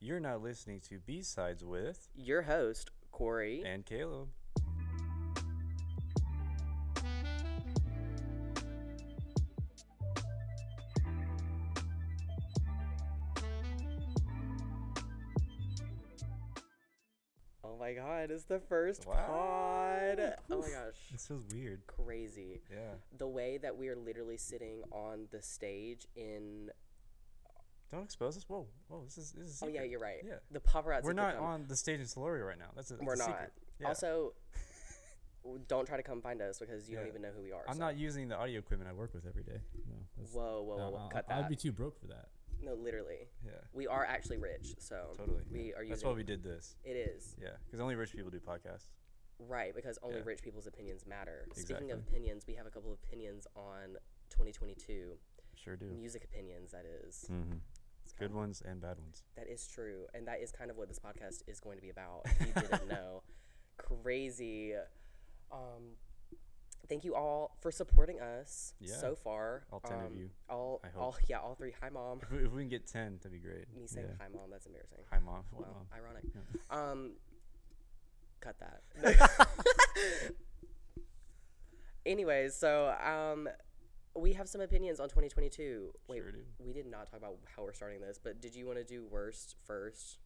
You're now listening to B Sides with Your host, Corey. and Caleb. oh my god, it's the first Wow. pod. Oh my gosh. This feels weird. Crazy. Yeah. The way that we are literally sitting on the stage in. Don't expose us. Whoa, whoa. This is this is. Oh, yeah, you're right. Yeah. The paparazzi. We're not on the stage in Soloria right now. That's a, that's We're a not. secret. Yeah. Also, don't try to come find us because you don't even know who we are. I'm so- not using the audio equipment I work with every day. No, Whoa, whoa, whoa, no, whoa. I'll- Cut I'd be too broke for that. no, literally. Yeah. We are actually rich, so Totally. we yeah. are That's why we did this. It is Yeah, because only rich people do podcasts. right because only Yeah. rich people's opinions matter. Speaking of opinions, we have a couple of opinions on 2022 Sure do. music opinions. That is. Mm-hmm. Good ones and bad ones. That is true, and that is kind of what this podcast is going to be about. If you didn't know, crazy. Um, thank you all for supporting us Yeah. so far. All 10 of Um, you, All, all, yeah, all three. Hi, mom. If we, if we can get 10, that'd be great. Me saying yeah. hi, mom. That's embarrassing. Hi, mom. What Well, ironic. Yeah. Um, cut that. Anyways, so um, we have some opinions on 2022. Wait, Sure do. we did not talk about how we're starting this, but did you want to do worst first?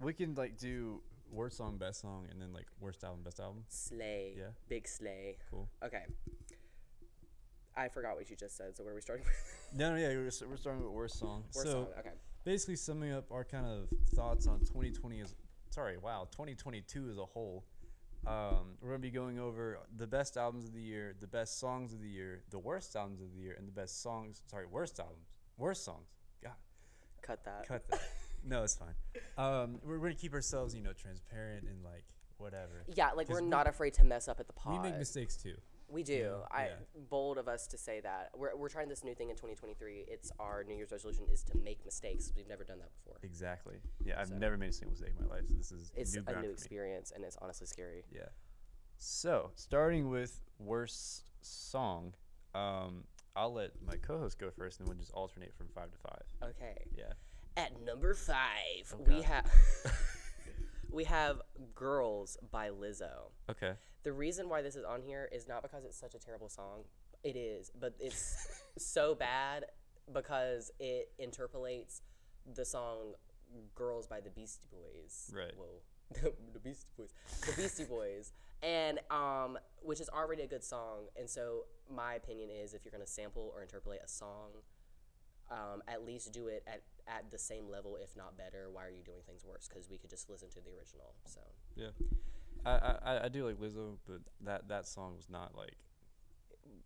We can like do worst song, best song, and then like worst album, best album. Slay. Yeah. Big slay. Cool. Okay. I forgot what you just said. So what are we starting with? No, no, yeah, we're, we're starting with worst song. Worst so song. Okay. basically, summing up our kind of thoughts on 2020 is sorry, wow, 2022 as a whole. Um, we're gonna be going over the best albums of the year, the best songs of the year, the worst albums of the year, and the best songs. Sorry, worst albums, worst songs. God, Cut that. cut that. no, it's fine. Um, we're gonna keep ourselves, you know, transparent and like whatever. Yeah, like we're we- not afraid to mess up at the pod. We make mistakes too. We do. Yeah, I yeah. bold of us to say that. We're, we're trying this new thing in 2023. It's our New Year's resolution is to make mistakes. We've never done that before. Exactly. Yeah, I've So- never made a single mistake in my life, so this is It's new a new for me. experience, and it's honestly scary. Yeah. So, starting with worst song, um, I'll let my co-host go first, and we'll just alternate from five to five. Okay. Yeah. At number five, Oh, we have we have "Girls" by Lizzo. Okay. The reason why this is on here is not because it's such a terrible song. It is, but it's so bad because it interpolates the song "Girls" by the Beastie Boys. Right. Whoa, the Beastie Boys, the Beastie Boys, and um, which is already a good song. And so my opinion is, if you're gonna sample or interpolate a song, um, at least do it at, at the same level, if not better. Why are you doing things worse? Because we could just listen to the original. So Yeah. I, I I- do like Lizzo, but that that song was not like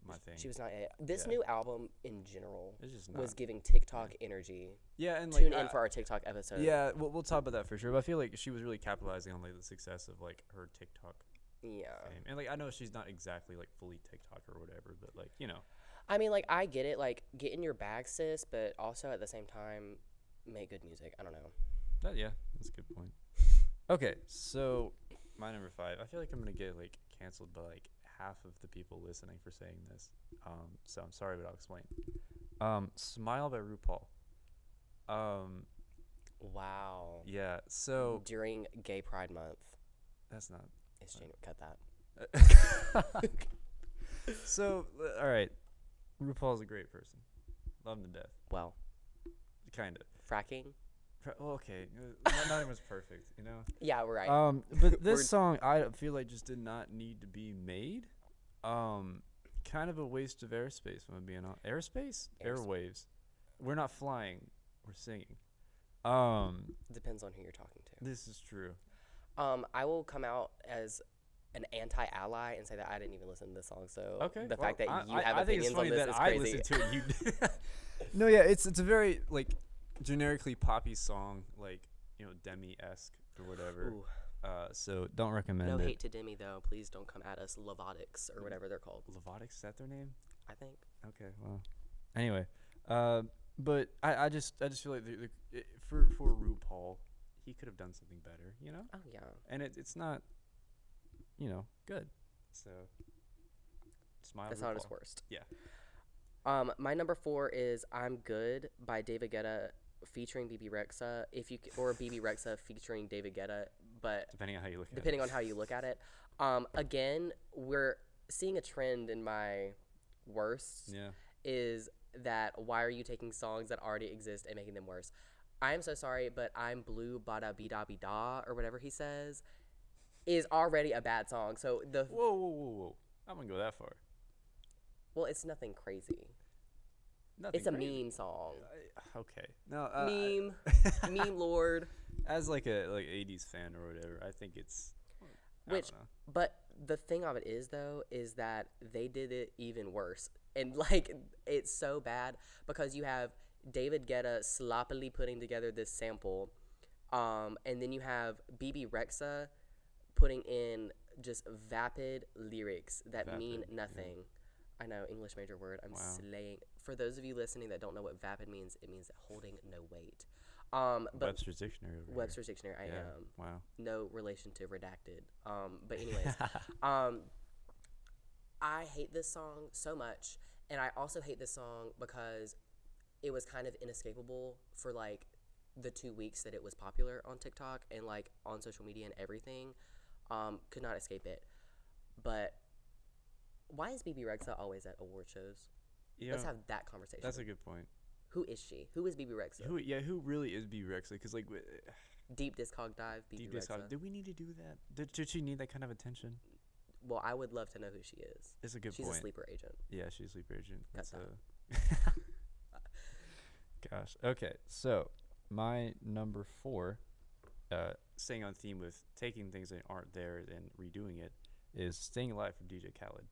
my thing. she was not it. This Yeah. new album in general just was giving TikTok energy. yeah, and like Tune in uh, for our TikTok episode. yeah, we'll, we'll talk about that for sure. But I feel like she was really capitalizing on like the success of like her TikTok Yeah. fame, and like I know she's not exactly like fully TikTok or whatever, but like you know, I mean, like, I get it. Like, get in your bag, sis, but also at the same time, make good music. I don't know. That, yeah, that's a good point. Okay, so my number five. I feel like I'm gonna get like canceled by like half of the people listening for saying this. Um, so I'm sorry, but I'll explain. Um, "Smile" by RuPaul. Um, Wow. yeah. So During Gay Pride Month, that's not. it's January. Cut that. so uh, all right, RuPaul's a great person. Love him to death. Well, Kind of. fracking. Well, okay, uh, not, even everyone's perfect, you know. Yeah, we're right. Um, but this song I feel like just did not need to be made. Um, kind of a waste of airspace. If I'm being honest. Airspace, Airs- airwaves. We're not flying. We're singing. Um, Depends on who you're talking to. this is true. Um, I will come out as an anti-ally and say that I didn't even listen to this song. So Okay. the well, fact that I, you I- have I think it's opinions on funny this that is I crazy. listened to it. You. no, yeah, it's it's a very like generically poppy song, like you know Demi esque or whatever. Uh, so don't recommend no it. hate to Demi though. Please don't come at us, Lovatics or whatever they're called. Levotics, is that their name? I think. Okay, well, anyway, uh, but I, I just I just feel like the, the, it, for for RuPaul, he could have done something better, you know. Oh yeah. And it, it's not, you know, good. So smile. That's not his worst. Yeah. Um, my number four is "I'm Good" by David Guetta featuring Bebe Rexha, if you c- or Bebe Rexha featuring David Guetta, but Depending on how you look at depending on how you look at it. Um, again, we're seeing a trend in my worst. Yeah. is that why are you taking songs that already exist and making them worse? I am so sorry, but I'm blue bada bida bida or whatever he says is already a bad song. So the Whoa, whoa, whoa, whoa! I wouldn't go that far. well, it's nothing crazy. Nothing It's a crazy. meme song. I- okay. No. Uh, I- meme, meme lord. as like a like '80s fan or whatever, I think it's. I Which, don't know. but the thing of it is though, is that they did it even worse, and like it's so bad because you have David Guetta sloppily putting together this sample, um, and then you have Bebe Rexha putting in just vapid lyrics that mean Vapid, yeah. nothing. I know English major word. I'm Wow. slaying. For those of you listening that don't know what vapid means, it means holding no weight. Um, but Webster's dictionary. Webster's dictionary. I Yeah. am Wow. no relation to redacted. Um, but anyways, um, I hate this song so much, and I also hate this song because it was kind of inescapable for like the two weeks that it was popular on TikTok and like on social media and everything. Um, could not escape it. But why is Bebe Rexha always at award shows? Yeah. Let's have that conversation. That's a good point. Who is she? Who is Bebe Rexha? Who? Yeah. Who really is B Rexa? Because like, w- Deep Discog Dive. BB deep Rexa. Did we need to do that? Did, did she need that kind of attention? Well, I would love to know who she is. It's a good point. She's point. a sleeper agent. Yeah, she's a sleeper agent. That's a. Gosh. Okay. So my number four, uh, staying on theme with taking things that aren't there and redoing it, is "Staying Alive" from DJ Khaled.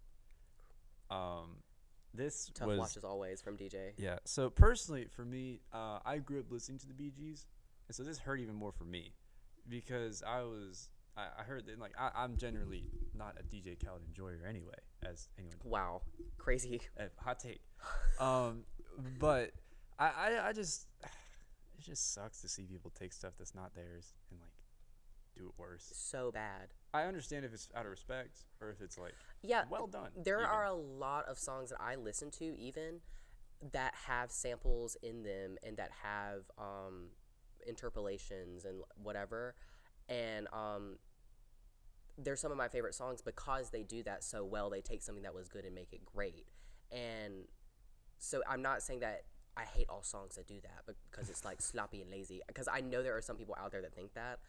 Um, this Tough was watch as always from DJ. yeah. So personally, for me, uh, I grew up listening to the Bee Gees, and so this hurt even more for me because I was I, I heard that like I, I'm generally not a DJ Khaled enjoyer anyway, as anyone Wow, crazy. uh, hot take. Um, but I, I, I just, it just sucks to see people take stuff that's not theirs and like do it worse. So bad. I understand if it's out of respect or if it's like Yeah. well done. There even. are a lot of songs that I listen to even that have samples in them and that have um, interpolations and whatever. And um, they're some of my favorite songs because they do that so well. They take something that was good and make it great. And so I'm not saying that I hate all songs that do that because it's like sloppy and lazy. Because I know there are some people out there that think that.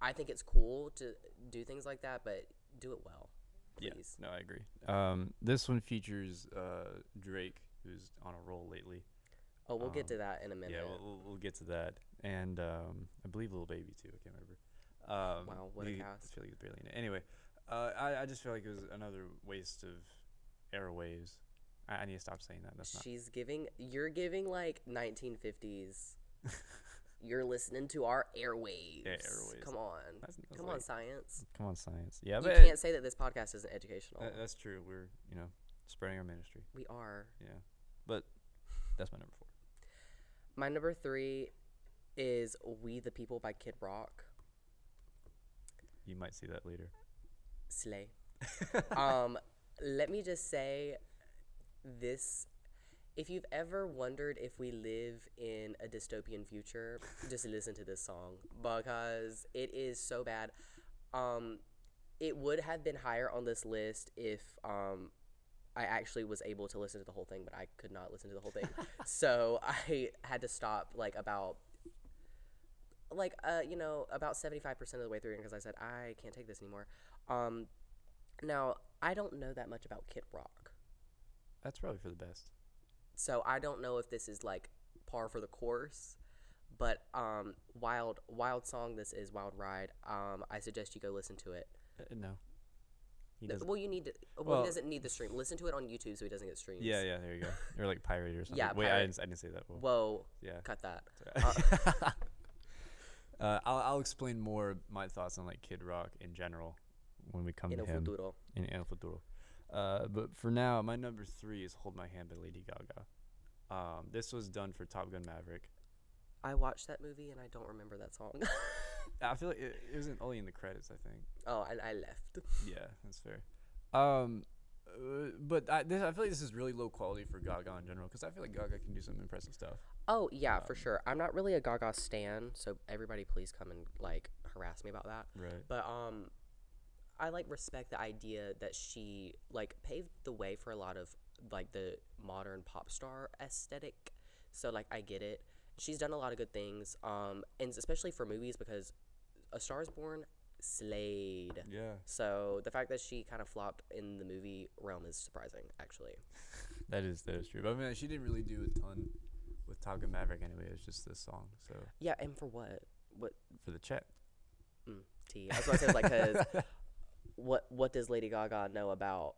I think it's cool to do things like that, but do it well, Yeah, no, I agree. Um, this one features uh, Drake, who's on a roll lately. Oh, we'll get Um, to that in a minute. Yeah, we'll, we'll, get to that, and um, I believe Lil Baby too. I can't remember. Um, Wow, what a cast. I feel like he's barely in it. Anyway, uh, I, I just feel like it was another waste of airwaves. I, I need to stop saying that. That's not. She's giving. You're giving like 1950s. you're listening to our airwaves. Yeah, airwaves. Come on. That's- that's Come on, science. Come on, science. Yeah, but You can't say that this podcast isn't educational. that- that's true. We're you know spreading our ministry. we are. Yeah, but that's my number four. My number three is "We the People" by Kid Rock. You might see that later. Slay. um, let me just say this if you've ever wondered if we live in a dystopian future, just listen to this song because it is so bad. Um, it would have been higher on this list if um, I actually was able to listen to the whole thing, but I could not listen to the whole thing. so I had to stop like about like uh you know about 75% of the way through because I said I can't take this anymore. Um now I don't know that much about Kid Rock. That's probably for the best. So I don't know if this is like par for the course, but um wild wild song this is Wild Ride. Um I suggest you go listen to it. Uh, no. Well you need to well, Well- he doesn't need the stream. Listen to it on YouTube so he doesn't get streams. Yeah, yeah. There you go. Or like pirate or something. Yeah, Wait, I didn't. I didn't say that. Well, Whoa, yeah. cut that. Uh, uh, I'll, I'll explain more my thoughts on like Kid Rock in general when we come In to el him futuro. in El Futuro. Uh, but for now, my number three is "Hold My Hand" by Lady Gaga. Um, this was done for Top Gun Maverick. I watched that movie and I don't remember that song. I feel like it, it wasn't only in the credits. I think. oh, I, I left. Yeah, that's fair. Um, Uh, but I, this, I feel like this is really low quality for Gaga in general because I feel like Gaga can do some impressive stuff. Oh yeah, for sure. I'm not really a Gaga stan, so everybody please come and like harass me about that. Right. But um, I like respect the idea that she like paved the way for a lot of like the modern pop star aesthetic. So like I get it. She's done a lot of good things. Um, and especially for movies because A Star Is Born slayed. Yeah. So the fact that she kind of flopped in the movie realm is surprising, actually. That is that is true. But I mean, she didn't really do a ton with Top Gun Maverick anyway. It was just this song. So Yeah, and for what? What for the check. mm, T? I was going to say like because what what does Lady Gaga know about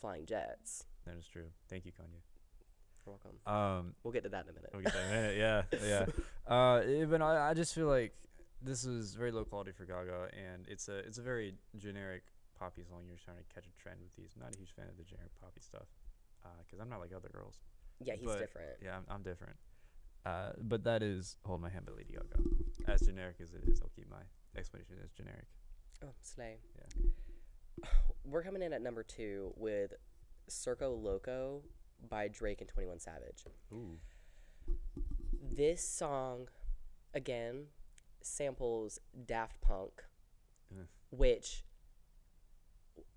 flying jets? That is true. Thank you, Kanye. You're welcome. Um, We'll get to that in a minute. we'll get to that in a minute. Yeah, yeah. Uh, but I, I just feel like this is very low quality for Gaga, and it's a it's a very generic poppy song. You're trying to catch a trend with these. I'm not a huge fan of the generic poppy stuff, because I'm not like other girls. Yeah, he's But- different. Yeah, I'm, I'm different. Uh, but that is "Hold My Hand" by Lady Gaga. As generic as it is, I'll keep my explanation as generic. Oh, slay. Yeah. We're coming in at number two with Circo Loco by Drake and 21 Savage. Ooh. This song, again, samples Daft Punk, Mm. which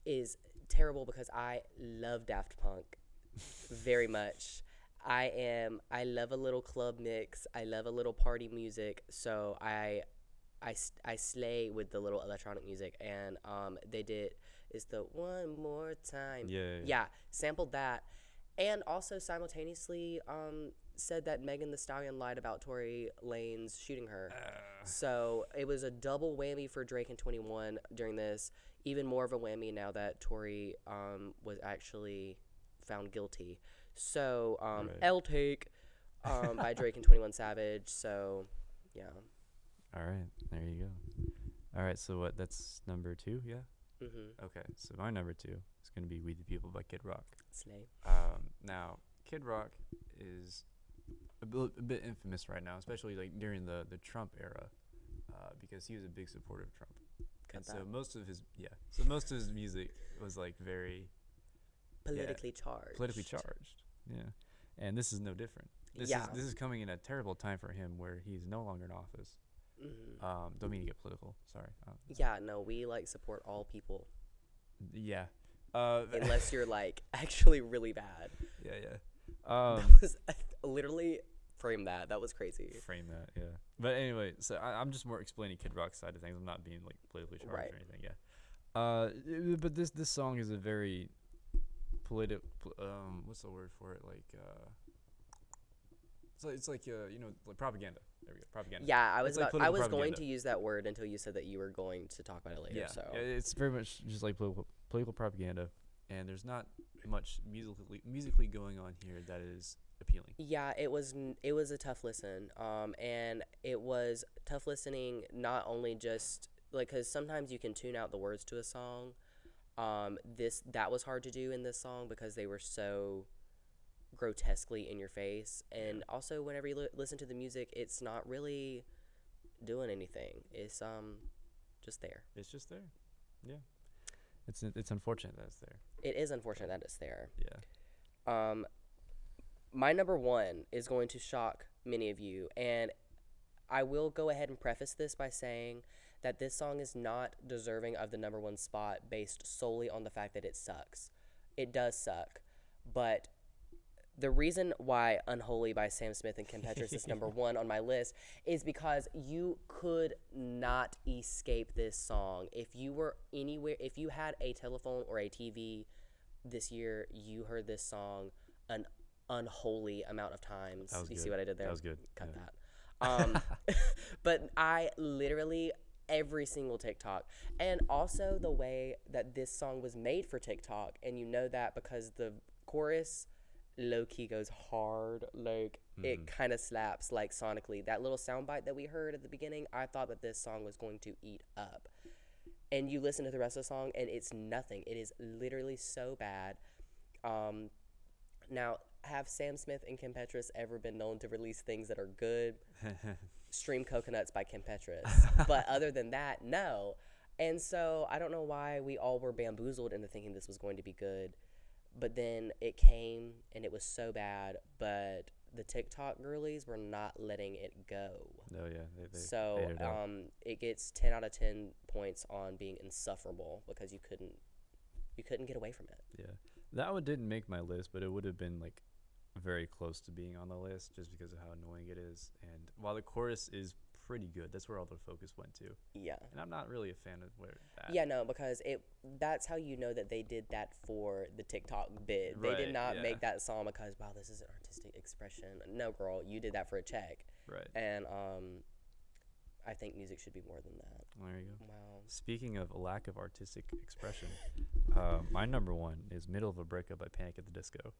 is terrible because I love Daft Punk very much. I am I love a little club mix. I love a little party music. So I I I slay with the little electronic music and um they did is the one more time. Yeah. yeah, Yeah, sampled that, and also simultaneously um, said that Megan Thee Stallion lied about Tory Lanez shooting her. Uh, So it was a double whammy for Drake and Twenty One during this. Even more of a whammy now that Tory um, was actually found guilty. So um, Right. L take um, by Drake and Twenty One Savage. So yeah, All right. There you go. All right. So what? That's number two. Yeah. Mm-hmm. Okay. So my number two is gonna be "We the People" by Kid Rock. slay. Um, now, Kid Rock is a bit, a bit infamous right now, especially like during the the Trump era, uh, because he was a big supporter of Trump. Cut and so most of his yeah, so most of his music was like very Politically charged. politically charged. Yeah, and this is no different. This yeah. is this is coming in a terrible time for him, where he's no longer in office. Mhm. Um, don't mean to get political. Sorry. Uh, Yeah, no, we like support all people yeah. Uh, unless you're like actually really bad. yeah, yeah. Um, that was literally frame that. That was crazy. frame that, yeah. But anyway, so I, I'm just more explaining Kid Rock's side of things. I'm not being like politically charged Right. or anything. Yeah. Uh, but this this song is a very political. Um, what's the word for it? Like, uh, it's like it's like uh, you know, like propaganda. There we go, propaganda. Yeah, I was like about, I was going to use that word until you said that you were going to talk about it later. yeah. So It's very much just like political political propaganda, and there's not much musically musically going on here that is appealing. Yeah, it was it was a tough listen. Um, and it was tough listening not only just like because sometimes you can tune out the words to a song. Um, this that was hard to do in this song because they were so grotesquely in your face, and also whenever you li- listen to the music, it's not really doing anything. It's um just there. It's just there. Yeah. It's it's unfortunate that it's there. It is unfortunate that it's there. Yeah. Um, my number one is going to shock many of you, and I will go ahead and preface this by saying that this song is not deserving of the number one spot based solely on the fact that it sucks. It does suck, but the reason why Unholy by Sam Smith and Kim Petras is number one on my list is because you could not escape this song. If you were anywhere, if you had a telephone or a TV this year, you heard this song an unholy amount of times. You see what I did there? That was good. Cut yeah. that. Um, but I literally every single TikTok, and also the way that this song was made for TikTok, and you know that because the chorus low key goes hard, like it kind of slaps like sonically. That little soundbite that we heard at the beginning, I thought that this song was going to eat up. And you listen to the rest of the song, and it's nothing. It is literally so bad. Um, now, have Sam Smith and Kim Petras ever been known to release things that are good? Stream Coconuts by Kim Petras. but other than that, no. And so I don't know why we all were bamboozled into thinking this was going to be good. But then it came and it was so bad, but the TikTok girlies were not letting it go. No, yeah. They, they so um, it gets ten out of ten points on being insufferable because you couldn't you couldn't get away from it. Yeah, that one didn't make my list, but it would have been like very close to being on the list just because of how annoying it is. And while the chorus is pretty good, that's where all the focus went to. Yeah. And I'm not really a fan of where that. Yeah, no, because it that's how you know that they did that for the TikTok bid. They did not yeah. make that song because wow, this is an artistic expression. No, girl, you did that for a check. Right. And um I think music should be more than that. There you go. Wow. Speaking of a lack of artistic expression, uh, my number one is "Middle of a Breakup" by Panic at the Disco.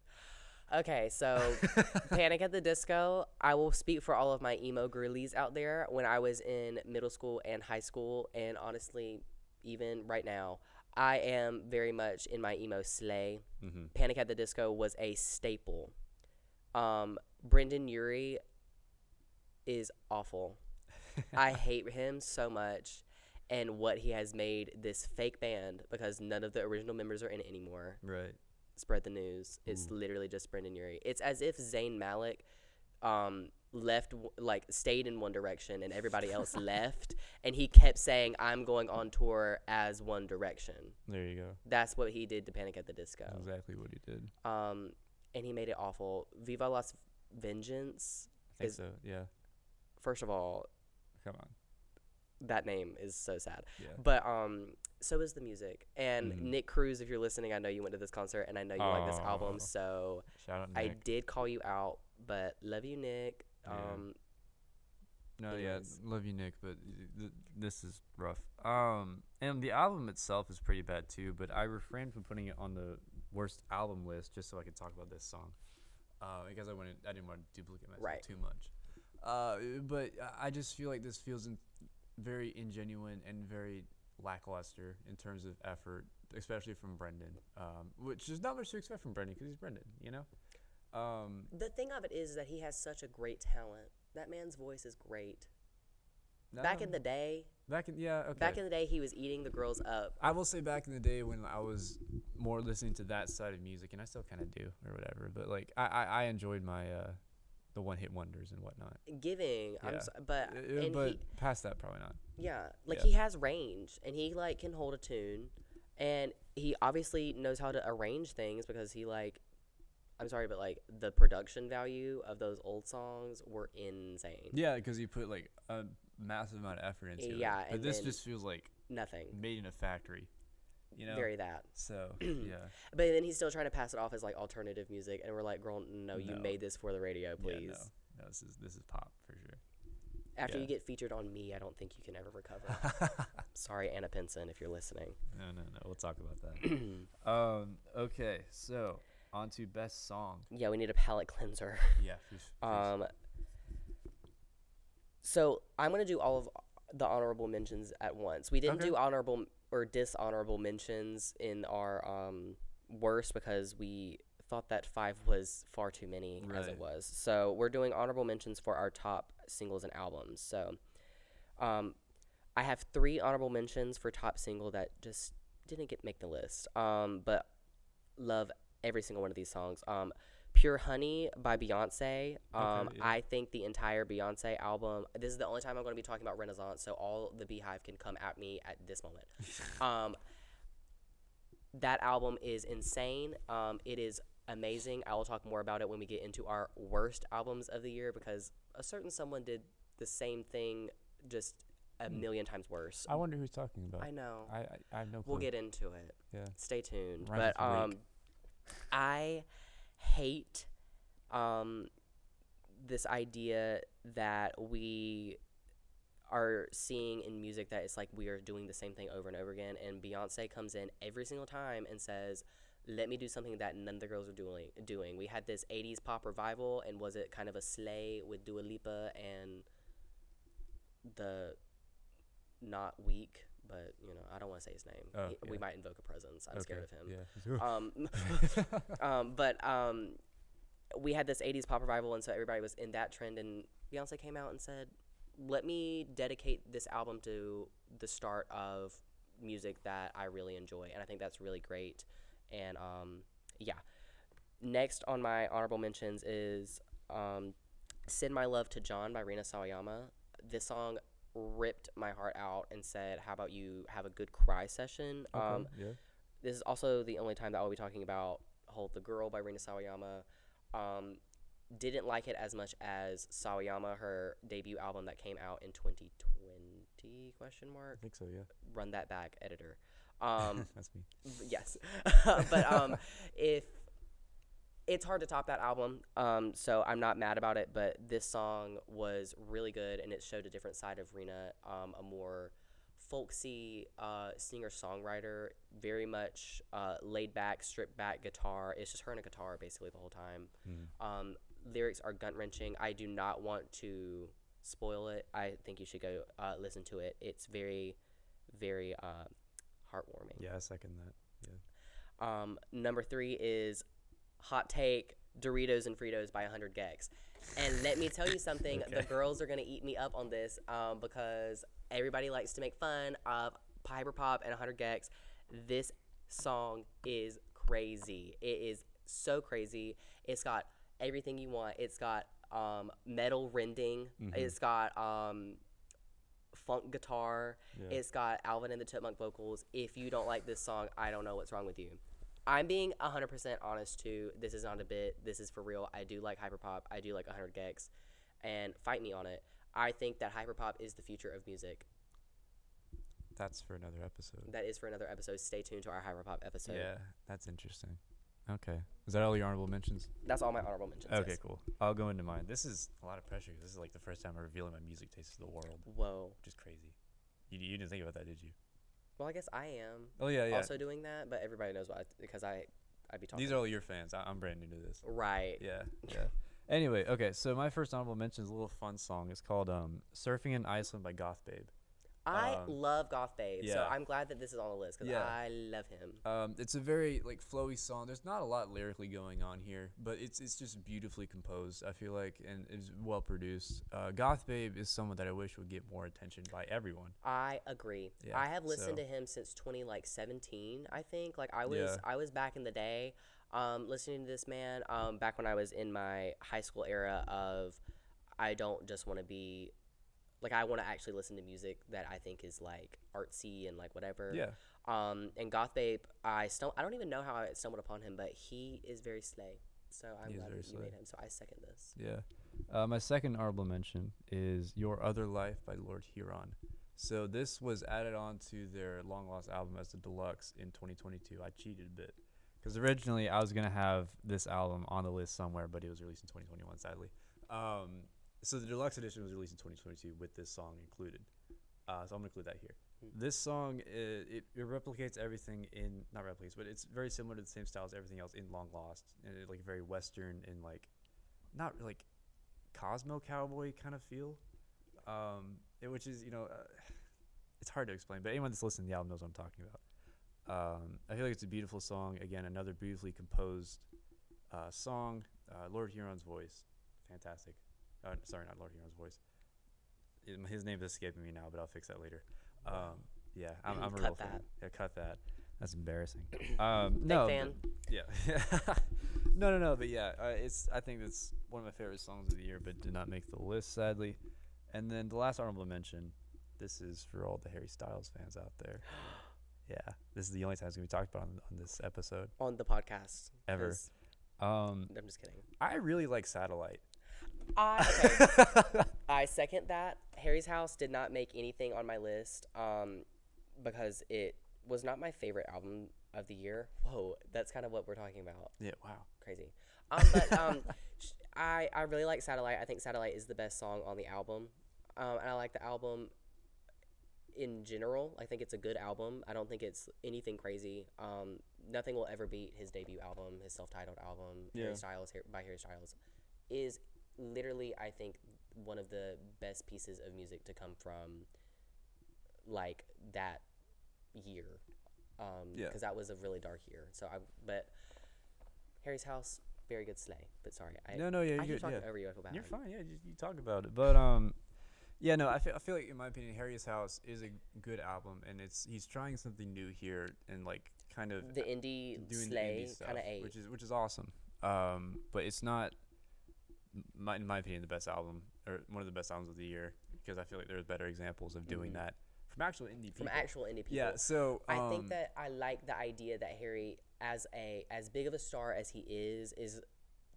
Okay, so Panic at the Disco, I will speak for all of my emo girlies out there. When I was in middle school and high school, and honestly, even right now, I am very much in my emo sleigh. Mm-hmm. Panic at the Disco was a staple. Um, Brendon Urie is awful. I hate him so much and what he has made this fake band because none of the original members are in it anymore. Right. Spread the news. It's Ooh. literally just Brendon Urie. It's as if Zayn Malik um, left, like, stayed in One Direction and everybody else left, and he kept saying, I'm going on tour as One Direction. There you go. That's what he did to Panic at the Disco. That's exactly what he did. Um, and he made it awful. Viva Las Vengeance. I think Is- so. Yeah. First of all, Come on. That name is so sad. Yeah. But um, so is the music. And Mhm. Nick Cruz, if you're listening, I know you went to this concert and I know you like this Oh. album. So Shout out I did call you out, but love you, Nick. Yeah. Um, No, yeah, love you, Nick, but th- this is rough. Um, and the album itself is pretty bad too. But I refrained from putting it on the worst album list just so I could talk about this song, uh, because I wanted I didn't want to duplicate myself Right. too much. Uh, but I- I just feel like this feels in- very ingenuine and very lackluster in terms of effort, especially from Brendon. Um, which is not much to expect from Brendon because he's Brendon, you know. Um, the thing of it is that he has such a great talent. That man's voice is great. Back in the day, back in yeah okay. back in the day, he was eating the girls up. I will say back in the day when I was more listening to that side of music, and I still kind of do or whatever. But like I, I, I enjoyed my uh, the one hit wonders and whatnot. Giving, I'm so, but Uh, and but he, past that, probably not. Yeah, like Yeah. he has range and he like can hold a tune, and he obviously knows how to arrange things because he like, I'm sorry, but like the production value of those old songs were insane. Yeah, because you put like a massive amount of effort into it. Yeah, But and this just feels like Nothing. made in a factory. You know. Very that. So yeah. But then he's still trying to pass it off as like alternative music, and we're like, girl, no, you No. made this for the radio, please. Yeah, no, no, this is this is pop for sure. After Yeah. you get featured on me, I don't think you can ever recover. sorry, Anna Pinson, if you're listening. No, no, no. We'll talk about that. um. Okay. So on to best song. yeah, we need a palate cleanser. Yeah. please- please. Um, so I'm gonna do all of the honorable mentions at once. We didn't Okay. do honorable or dishonorable mentions in our um, worst because we thought that five was far too many as it was. So we're doing honorable mentions for our top singles and albums. So um, I have three honorable mentions for top single that just didn't get make the list. Um, but love every single one of these songs. Um, Pure Honey by Beyonce. Um, yeah. I think the entire Beyonce album. This is the only time I'm going to be talking about Renaissance, so all the BeyHive can come at me at this moment. um, that album is insane. Um, it is amazing. I will talk more about it when we get into our worst albums of the year because a certain someone did the same thing, just a million times worse. I wonder who's talking about. I know. I, I, I have no clue. We'll get into it. Yeah. Stay tuned. Rhymes but um. I hate um this idea that we are seeing in music that it's like we are doing the same thing over and over again. And Beyonce comes in every single time and says, "Let me do something that none of the girls are doing." Doing. We had this '80s pop revival, and was it kind of a sleigh with Dua Lipa and the not weak, but you know I don't want to say his name. Oh, He- We might invoke a presence. I'm scared of him. Yeah. Um, um, but um, we had this 80s pop revival, and so everybody was in that trend. And Beyonce came out and said, Let me dedicate this album to the start of music that I really enjoy. And I think that's really great. And um, yeah, next on my honorable mentions is um, "Send My Love to John" by Rina Sawayama. This song ripped my heart out and said, "How about you have a good cry session?" Um, yeah. this is also the only time that I'll be talking about "Hold the Girl" by Rina Sawayama. Um, didn't like it as much as Sawayama, her debut album that came out in 2020? Question I mark. think so. Yeah. Run that back, editor. Um, That's me. yes, but um, if it's hard to top that album, um, so I'm not mad about it. But this song was really good, and it showed a different side of Rina, um, a more folksy uh, singer songwriter, very much uh, laid back, stripped back guitar. It's just her and a guitar basically the whole time. Mm. Um, lyrics are gut wrenching. I do not want to spoil it. I think you should go uh, listen to it. It's very, very uh, heartwarming. Yeah, I second that. Um, number three is Hot Take Doritos and Fritos by 100 gecs. And let me tell you something, the girls are going to eat me up on this um, because everybody likes to make fun of Hyper Pop and 100 gecs. This song is crazy. It is so crazy. It's got everything you want. It's got um, metal rending. It's got um, funk guitar. Yeah. It's got Alvin and the Chipmunk vocals. If you don't like this song, I don't know what's wrong with you. I'm being 100% honest too. This is not a bit. This is for real. I do like hyperpop. I do like 100 gecs. And fight me on it. I think that hyperpop is the future of music. That's for another episode. That is for another episode. Stay tuned to our hyperpop episode. yeah, that's interesting. Okay. Is that all your honorable mentions? That's all my honorable mentions. Okay, yes. cool. I'll go into mine. This is a lot of pressure 'cause this is like the first time I'm revealing my music taste to the world, Whoa. which is crazy. You, you didn't think about that, did you? Well, I guess I am Oh yeah, yeah. also doing that, but everybody knows why because I I'd be talking. These are all your fans. I, I'm brand new to this. right. Yeah, yeah. Anyway, okay. So my first honorable mention is a little fun song. It's called um, "Surfing in Iceland" by Goth Babe. I Um, love Goth Babe, so. I'm glad that this is on the list because Yeah. I love him. Um, it's a very like flowy song. There's not a lot lyrically going on here, but it's it's just beautifully composed. I feel like, and it's well produced. Uh, Goth Babe is someone that I wish would get more attention by everyone. I agree. Yeah, I have listened so- to him since 20 like 17, I think. Like I was Yeah. I was back in the day um, listening to this man um, back when I was in my high school era of I don't just want to be like I want to actually listen to music that I think is like artsy and like whatever. Yeah, Um, and Goth Babe, I stum- I don't even know how I stumbled upon him, but he is very slay. So I'm He is glad you slay. made him. So I second this. yeah. Uh, my second honorable mention is "Your Other Life" by Lord Huron. So this was added on to their long lost album as the deluxe in 2022. I cheated a bit because originally I was gonna have this album on the list somewhere, but it was released in 2021, sadly. Um, so the deluxe edition was released in 2022 with this song included. Uh, so I'm gonna include that here. Hmm. This song it, it, it replicates everything in not replicates, but it's very similar to the same style as everything else in Long Lost, and it, like very western and like not like Cosmo cowboy kind of feel. Um, it, which is you know uh, it's hard to explain, but anyone that's listening to the album knows what I'm talking about. Um, I feel like it's a beautiful song. Again, another beautifully composed uh, song. Uh, Lord Huron's voice, fantastic. Uh, sorry, not Lord Huron's voice. His- His name is escaping me now, but I'll fix that later. Um, yeah, I'm, I'm a Cut real fan. Yeah, cut that. That's embarrassing. Um, no, but- fan. yeah. no, no, no. But yeah, uh, it's. I think it's one of my favorite songs of the year, but did not make the list, sadly. And then the last honorable mention. This is for all the Harry Styles fans out there. Yeah, this is the only time it's gonna be talked about on, on this episode On the podcast. ever. Um, I'm just kidding. I really like Satellite. I, okay. I second that. Harry's House did not make anything on my list um, because it was not my favorite album of the year. Whoa, that's kind of what we're talking about. Yeah. Wow. Crazy. Um, but um, I, I really like Satellite. I think Satellite is the best song on the album. Um, and I like the album in general. I think it's a good album. I don't think it's anything crazy. Um, nothing will ever beat his debut album, his self-titled album, Yeah. Harry Styles by Harry Styles, is literally I think one of the best pieces of music to come from like that year. Um, Yeah. because that was a really dark year. So I but Harry's House very good sleigh. But sorry, I no, no, yeah, I you're talking Yeah. over you. I feel bad. You're fine. Yeah, you, you talk about it, but um, yeah, no, I feel, I feel like in my opinion, Harry's House is a good album, and it's he's trying something new here and like kind of The indie doing sleigh kind of age. which is which is awesome. Um, but it's not, my, in my opinion, the best album or one of the best albums of the year because I feel like there's better examples of doing that from actual indie people. Mm-hmm. from actual indie people. yeah. So I um, think that I like the idea that Harry, as a as big of a star as he is, is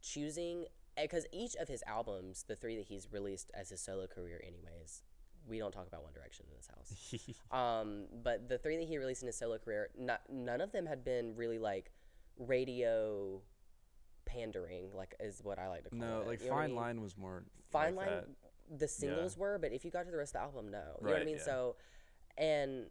choosing because each of his albums, the three that he's released as his solo career, anyways. We don't talk about One Direction in this house. um, but the three that he released in his solo career, not, none of them had been really like radio pandering, like is what I like to call no, it. No, like You what I Fine mean? Line was more Fine like Line, that. the singles were, but if you got to the rest of the album, no. You know what I mean? yeah. So, and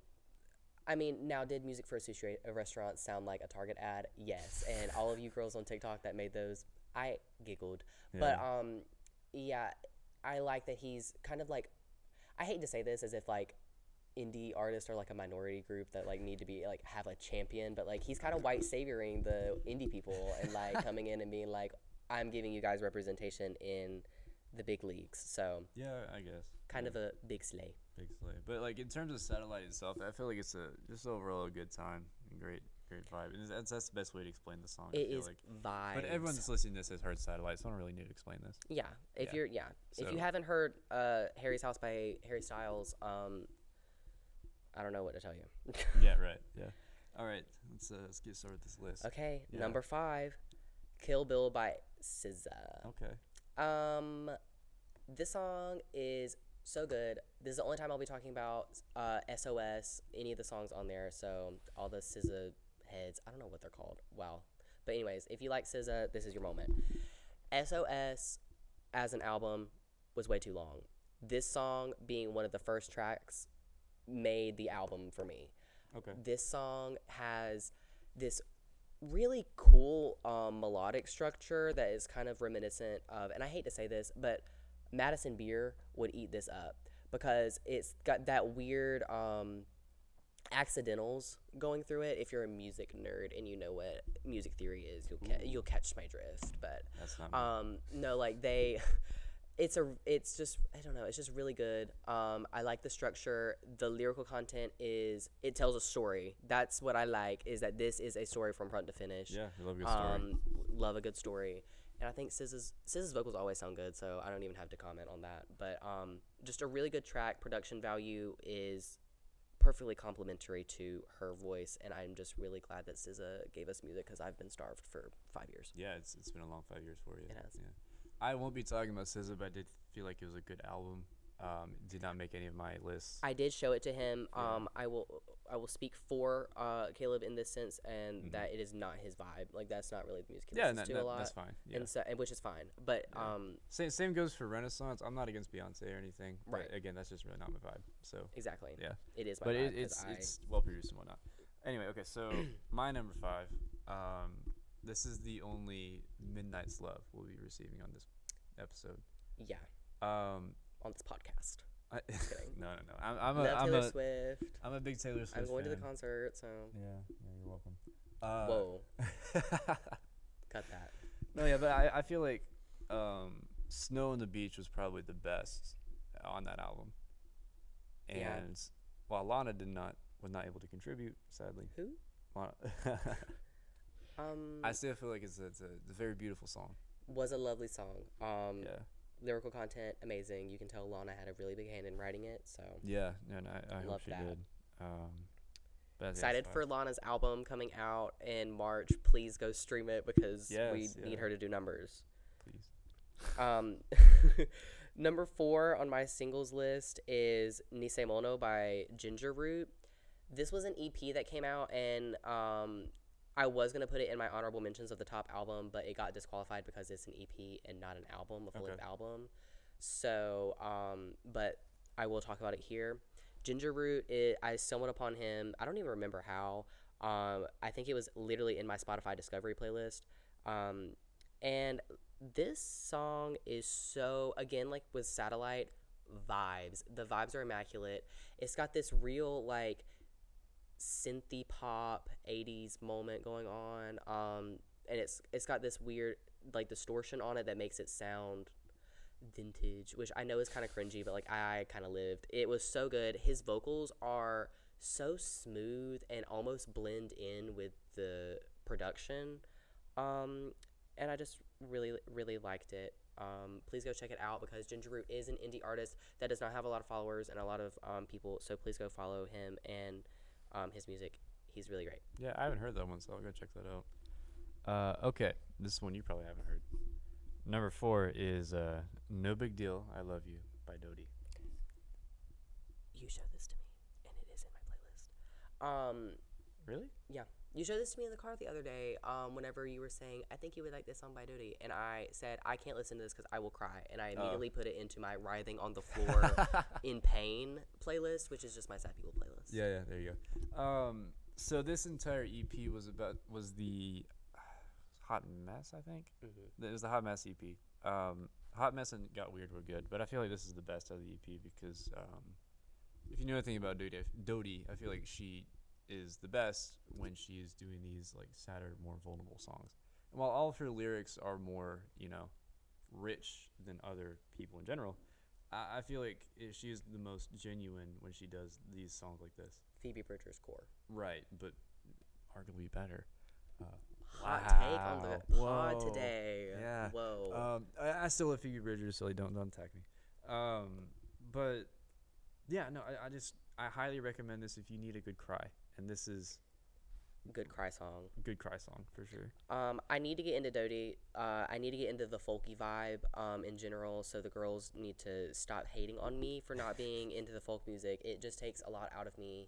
I mean, now did music for a sushi a restaurant sound like a Target ad? Yes. And all of you girls on TikTok that made those, I giggled. But um, yeah, I like that he's kind of like, I hate to say this as if like indie artists are like a minority group that like need to be like have a champion, but like he's kind of white savioring the indie people and like coming in and being like, I'm giving you guys representation in the big leagues. So Yeah, I guess. kind of a big sleigh. Big slay. But like in terms of satellite itself, I feel like it's a just overall a good time and great great vibe. And that's, that's the best way to explain the song. I It feel is like. vibes. But everyone that's listening to this has heard satellite, so I don't really need to explain this. yeah. If Yeah. you're yeah, if you haven't heard uh, Harry's House by Harry Styles, um, I don't know what to tell you. yeah, right. Yeah. All right, let's uh, let's get started with this list. okay, Yeah. number five, Kill Bill by SZA. Okay. Um, this song is so good. This is the only time I'll be talking about uh, SOS, any of the songs on there. So all the SZA heads, I don't know what they're called. Wow. But anyways, if you like SZA, this is your moment. SOS as an album was way too long. This song being one of the first tracks made the album for me Okay. this song has this really cool um, melodic structure that is kind of reminiscent of, and I hate to say this, but Madison Beer would eat this up because it's got that weird um, accidentals going through it. If you're a music nerd and you know what music theory is, you'll ca- you'll catch my drift. But um, no, like they, it's a, it's just, I don't know, it's just really good. Um, I like the structure. The lyrical content is, it tells a story. That's what I like. Is that this is a story from front to finish. yeah, I love a good story. Um, love a good story. And I think SZA's SZA's vocals always sound good, so I don't even have to comment on that. But um, just a really good track. Production value is perfectly complementary to her voice, and I'm just really glad that SZA gave us music because I've been starved for five years. yeah, it's it's been a long five years for you. It has. Yeah. I won't be talking about SZA, but I did feel like it was a good album. Um, did not make any of my lists. I did show it to him. Um, I will I will speak for uh, Caleb in this sense, and that it is not his vibe. Like that's not really the music he Mm-hmm. yeah, listens that, to a lot. that's fine. Yeah. And so, and which is fine. But Yeah. um, Same, same goes for Renaissance. I'm not against Beyonce or anything. Right. Again, that's just really not my vibe. So exactly. yeah, It is my but vibe it, it's I, it's well produced and whatnot. Anyway, okay, so my number five. Um, this is the only Midnight's Love we'll be receiving on this episode. yeah Um, on this podcast. I, no, no, no. I'm, I'm a I'm Taylor a Swift. am a big Taylor Swift. I'm going to the concert, so Yeah, yeah, you're welcome. Uh, whoa, cut that. no, yeah, but I, I feel like um, Snow on the Beach was probably the best on that album. And Yeah. while Lana did not was not able to contribute, sadly. Who? Lana, Um, I still feel like it's a, it's a, it's a very beautiful song. was a lovely song. Um, Yeah. lyrical content amazing. You can tell Lana had a really big hand in writing it. So Yeah, no, no, I, I hope she that. did. Um, but excited for Lana's album coming out in March. Please go stream it because we Yes, need her to do numbers. please. Um, number four on my singles list is Nisemono by Ginger Root. This was an EP that came out, and um, I was gonna put it in my honorable mentions of the top album, but it got disqualified because it's an EP and not an album, a full length Okay. album. So, um, but I will talk about it here. Ginger Root, it, I stumbled upon him. I don't even remember how. Um, I think it was literally in my Spotify Discovery playlist. Um, and this song is so again like with satellite vibes the vibes are immaculate it's got this real like synthy pop 80s moment going on um and it's it's got this weird like distortion on it that makes it sound vintage which i know is kind of cringy but like i kind of lived it was so good his vocals are so smooth and almost blend in with the production um and I just really, really liked it. Um, please go check it out because Ginger Root is an indie artist that does not have a lot of followers and a lot of um, people. So please go follow him and um, his music. He's really great. Yeah, I haven't heard that one, so I'll go check that out. Uh, okay, this one you probably haven't heard. Number four is uh, "No Big Deal, I Love You" by Dodie. You showed this to me, and it is in my playlist. Um, Really? Yeah. You showed this to me in the car the other day um, whenever you were saying, I think you would like this song by Dodie. And I said, I can't listen to this because I will cry. And I immediately put it into my writhing on the floor in pain playlist, which is just my sad people playlist. Yeah, yeah. There you go. Um, so this entire EP was about was the Hot Mess, I think. Mhm. It was the Hot Mess EP. Um, Hot Mess and Got Weird were good, but I feel like this is the best of the EP because um, if you know anything about Dodie, I feel like she is the best when she is doing these like sadder, more vulnerable songs. And while all of her lyrics are more, you know, rich than other people in general, I, I feel like she is the most genuine when she does these songs like this. Phoebe Bridgers' core. Right, but arguably better. Uh, Hot take on the pod today. Yeah. Whoa. Um, I, I still have Phoebe Bridgers, so don't don't attack me. Um, but yeah, no, I, I just I highly recommend this if you need a good cry, and this is Good cry song. good cry song for sure. Um, I need to get into Dodie. Uh, I need to get into the folky vibe um, in general. So the girls need to stop hating on me for not being into the folk music. It just takes a lot out of me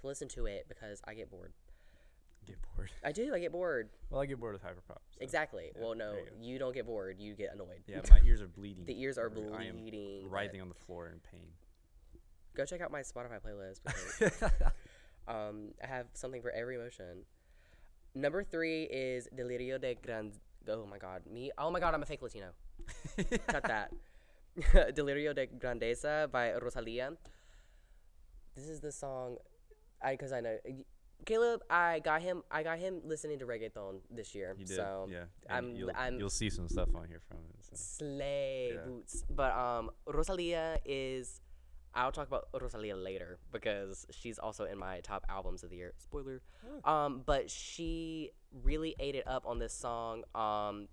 to listen to it because I get bored. Get bored. I do. I get bored. Well, I get bored with hyperpop. so- Exactly. yeah, well, no, you you don't get bored. You get annoyed. Yeah, my ears are bleeding. the ears are bleeding. writhing on the floor in pain. Go check out my Spotify playlist. Um, I have something for every emotion. Number three is Delirio de Grand. Oh my god, me. Oh my god, I'm a fake Latino. Cut that. Delirio de Grandeza by Rosalia. This is the song, I because I know Caleb. I got him. I got him listening to reggaeton this year. You did, So yeah. I'm- you'll, I'm- you'll see some stuff on here from it. So. slay Yeah. boots. But um, Rosalia is. I'll talk about Rosalia later because she's also in my top albums of the year. Spoiler. Um, but she really ate it up on this song. Um,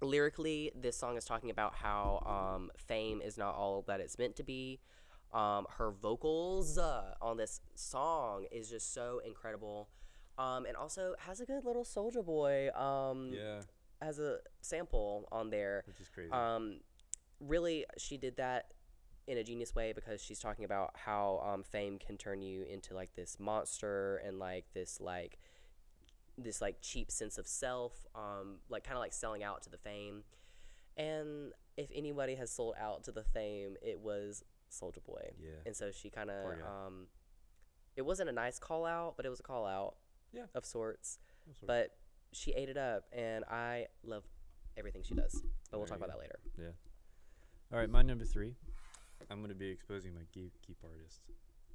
lyrically, this song is talking about how um, fame is not all that it's meant to be. Um, her vocals uh, on this song is just so incredible. Um, and also has a good little Soulja Boy um, Yeah, as a sample on there. which is crazy. Um, really, she did that in a genius way because she's talking about how um, fame can turn you into like this monster and like this like this like cheap sense of self, um, like kind of like selling out to the fame. And if anybody has sold out to the fame, it was Soulja Boy. yeah. And so she kind of um, it wasn't a nice call out, but it was a call out Yeah. of sorts. But she ate it up, and I love everything she does. But we'll talk about that later. Yeah. All right, my number three. I'm gonna be exposing my gatekeep artist.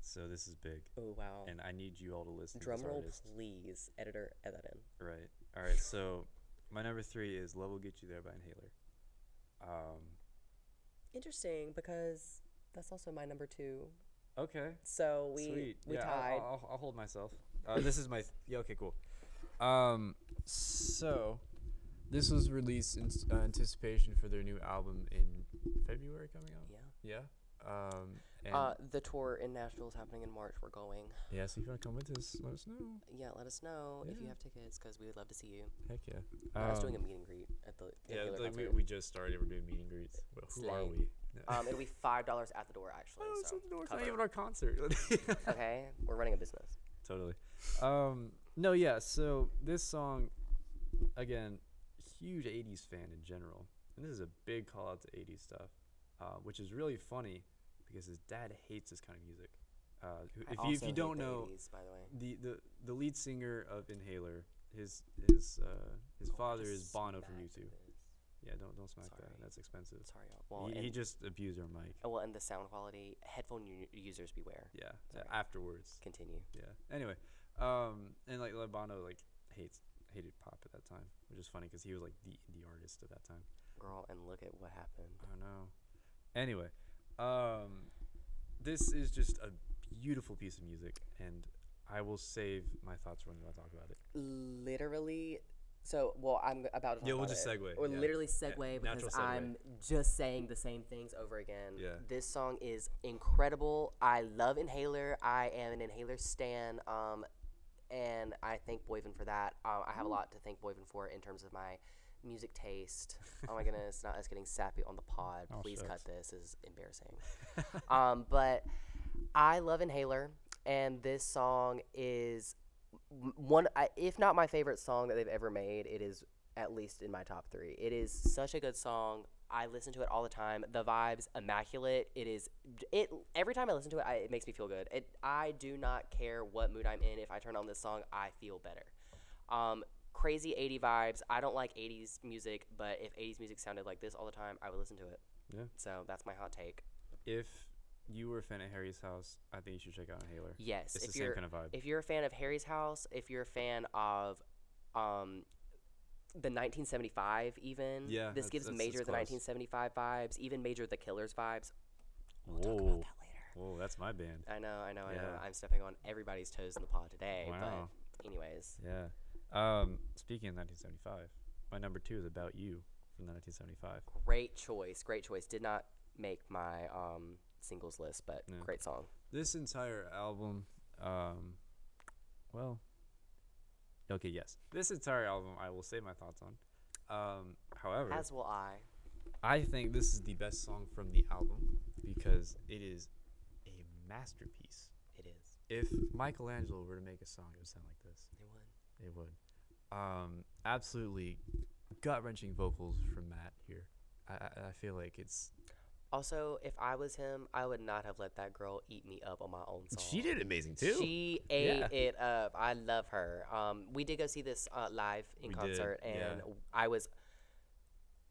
So this is big, Oh wow! and I need you all to listen to Drum this roll, artist. please, editor, add that in. Right. All right. So my number three is "Love Will Get You There" by Inhaler. Um. Interesting because that's also my number two. Okay. So we Sweet. we yeah, tied. I'll, I'll, I'll hold myself. Uh, this is my th- yeah. Okay. Cool. Um. So this was released in s- uh, anticipation for their new album in February coming out. yeah. Yeah. Um. And Uh, the tour in Nashville is happening in March. We're going. yeah. So if you want to come with us, let us know. Yeah, let us know if you Yeah. have tickets because we would love to see you. Heck yeah. I was doing a Um, meet and greet at the Yeah, like we, concert. we just started. We're doing meet and greets. Well, who are Slay. we? No. um, it'll be five dollars at the door actually. Oh, so it's, no, it's not cover. even our concert. okay, we're running a business. totally. Um, no, yeah. So this song, again, huge '80s fan in general, and this is a big call out to '80s stuff, uh, which is really funny because his dad hates this kind of music. Uh, if you if you don't know, 80s, by the the, the the lead singer of Inhaler, his his uh, his Oh, father is Bono from smacked U2. Yeah, don't don't smack Sorry. that. That's expensive. Sorry. Well, he, he just abused our mic. oh, well, and the sound quality. Headphone u- users beware. Yeah, Sorry. afterwards. Continue. Yeah. Anyway, um, and like Bono like hates hated pop at that time, which is funny because he was like the indie artist at that time. Girl, and look at what happened. I don't know. Anyway, um, this is just a beautiful piece of music, and I will save my thoughts when I talk about it. Literally, So, well, I'm about to talk Yeah, we'll just it. segue, Or yeah. literally Yeah, segue natural because segue. I'm just saying the same things over again. Yeah. This song is incredible. I love Inhaler. I am an Inhaler stan. Um, and I thank Boyven for that. Um, I have a lot to thank Boyven for in terms of my music taste. Oh my goodness, not us getting sappy on the pod. Oh, Please cut this. This is embarrassing. um, but I love Inhaler, and this song is one, if not my favorite song that they've ever made. It is at least in my top three. It is such a good song. I listen to it all the time. The vibes immaculate. It is it every time I listen to it, I, it makes me feel good. It I do not care what mood I'm in. If I turn on this song, I feel better. Um, crazy 80 vibes. I don't like 80s music, but if 80s music sounded like this all the time, I would listen to it. Yeah. So that's my hot take. If you were a fan of Harry's House, I think you should check out Inhaler. Yes, It's if the same kind of vibe. if you're a fan of Harry's House, if you're a fan of um the 1975 even, Yeah, this that's- gives that's- major that's the close. 1975 vibes, even major the Killers vibes. We'll talk Whoa. about that later. Whoa, that's my band. I know, I know, I know. Yeah. I'm stepping on everybody's toes in the pod today, Wow. but anyways, Yeah. Um, speaking of 1975, my number two is About You from the 1975. great choice, great choice. Did not make my um singles list, but great song. This entire album, um, well, okay, yes. This entire album, I will say my thoughts on. Um, however, As will I. I think this is the best song from the album because it is a masterpiece. It is. If Michelangelo were to make a song, it would sound like this. It would. It would. Um, absolutely gut wrenching vocals from Matt here. I, I, I feel like it's. Also, if I was him, I would not have let that girl eat me up on my own song. She did amazing too. She ate Yeah. it up. I love her. Um, we did go see this uh, live in We did, concert, yeah. and I was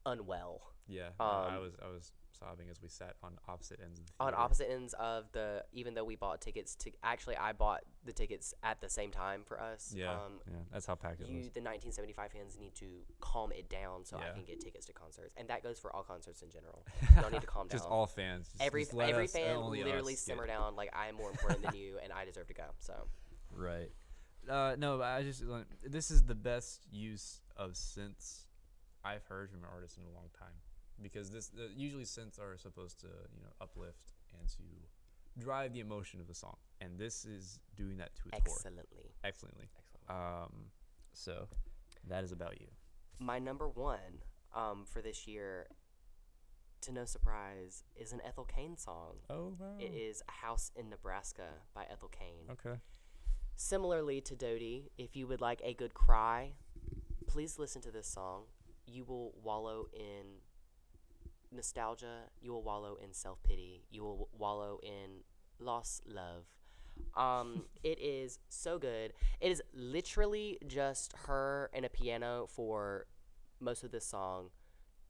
unwell yeah, no, I um, was I was sobbing as we sat on opposite ends of the on opposite ends of the. Even though we bought tickets to, actually, I bought the tickets at the same time for us. Yeah, Um, yeah, that's how packed it you, was. the 1975 fans, need to calm it down so I can get tickets to concerts, and that goes for all concerts in general. Y'all need to calm down. Just all fans. Just, every just every us- fan literally us simmer down like I am more important than you, and I deserve to go. So Right. Uh, no, I just like, this is the best use of synths I've heard from an artist in a long time because this uh, usually synths are supposed to you know uplift and to drive the emotion of the song, and this is doing that to its core excellently, excellently. excellent. Um, so that is about you. my number one um, for this year, to no surprise, is an Ethel Cain song. Oh wow. It is "A House in Nebraska" by Ethel Cain. Okay. Similarly to Dodie, if you would like a good cry, please listen to this song. You will wallow in nostalgia. You will wallow in self pity. You will wallow in lost love. Um, it is so good. It is literally just her and a piano for most of this song.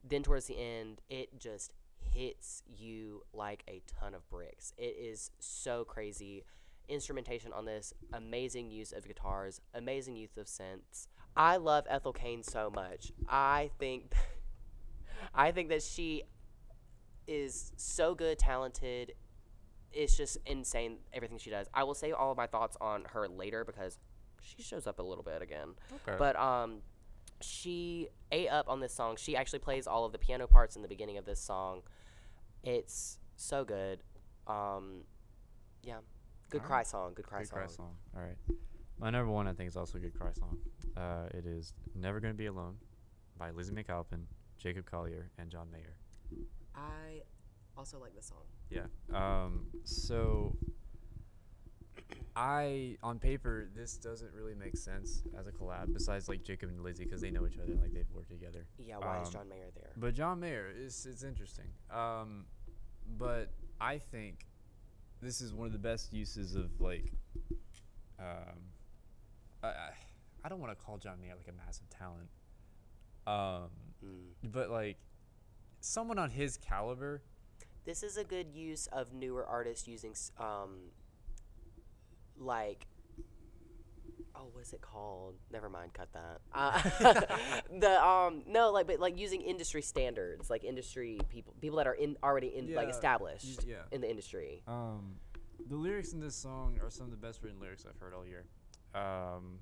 Then towards the end, it just hits you like a ton of bricks. It is so crazy. Instrumentation on this, amazing use of guitars, amazing use of synths. I love Ethel Cain so much. I think I think that she is so good, talented. It's just insane everything she does. I will say all of my thoughts on her later because she shows up a little bit again. Okay. But um, she ate up on this song. She actually plays all of the piano parts in the beginning of this song. It's so good. Um, yeah, good Alright. cry song. Good cry good song. cry song. All right. My number one, I think, is also a good cry song. Uh, it is "Never Gonna Be Alone" by Lizzy McAlpine, Jacob Collier, and John Mayer. I also like this song. Yeah. Um. So. I on paper this doesn't really make sense as a collab besides like Jacob and Lizzy because they know each other like they've worked together. Yeah, why is Um, John Mayer there? But John Mayer is it's interesting. Um, but I think this is one of the best uses of like, um, I I, I don't want to call John Mayer like a massive talent. Um, Mm. but like someone on his caliber, This is a good use of newer artists using um, like oh what's it called? Never mind cut that. Uh, the um no like but like using industry standards like industry people people that are in already in like Yeah, established yeah. in the industry. Um, the lyrics in this song are some of the best written lyrics I've heard all year. Um,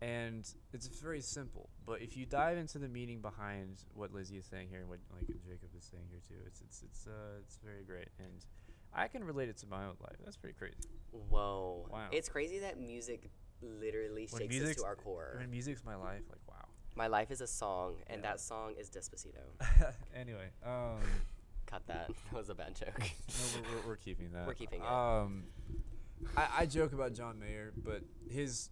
and it's very simple. But if you dive into the meaning behind what Lizzy is saying here and what like Jacob is saying here too, it's it's it's uh it's very great, and I can relate it to my own life. That's pretty crazy. Whoa. Wow. It's crazy that music literally When shakes us to our core. When music's my life, like wow. My life is a song, and Yeah. that song is Despacito. anyway, um, Cut that. That was a bad joke. no, we're, we're, we're keeping that. We're keeping it. Um, I, I joke about John Mayer, but his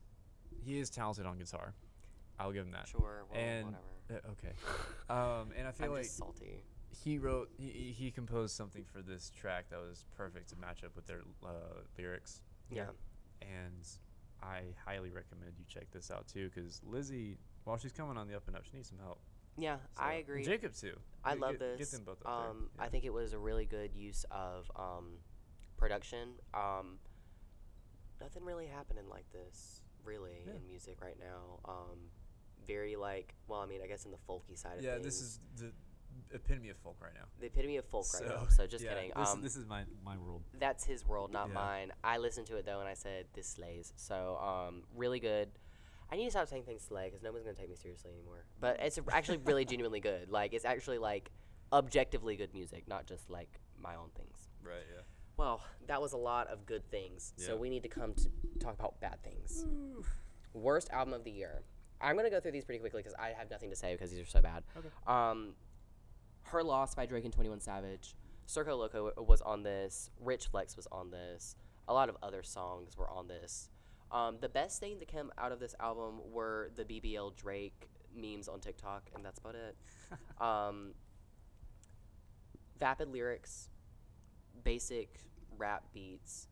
he is talented on guitar. I'll give him that. Sure. Well, and whatever. uh, okay, um, and I feel I'm like just salty. he wrote he, he he composed something for this track that was perfect to match up with their uh, lyrics. Yeah. and I highly recommend you check this out too, because Lizzy, while she's coming on the up and up, she needs some help. Yeah, I So- agree. Jacob too. I Get- love this. Get them both up um, there. I think it was a really good use of um, production. Um, nothing really happening like this, really, Yeah. in music right now. Um, very like, well, I mean, I guess in the folky side of yeah, things. this is the epitome of folk right now. the epitome of folk right so, now. So just yeah, kidding. This, um, this is my my world. that's his world, not Yeah. mine. I listened to it though, and I said this slays. So um, really good. I need to stop saying things slay because no one's gonna take me seriously anymore. But it's actually really genuinely good. Like it's actually like objectively good music, not just like my own things. Right. Yeah. Well, that was a lot of good things. So we need to come to talk about bad things. Worst album of the year. I'm gonna go through these pretty quickly because I have nothing to say because these are so bad. Okay. Um, Her Loss by Drake and Twenty One Savage. Circo Loco was on this. Rich Flex was on this. A lot of other songs were on this. Um, the best thing that came out of this album were the BBL Drake memes on TikTok, and that's about it. um, vapid lyrics, basic rap beats.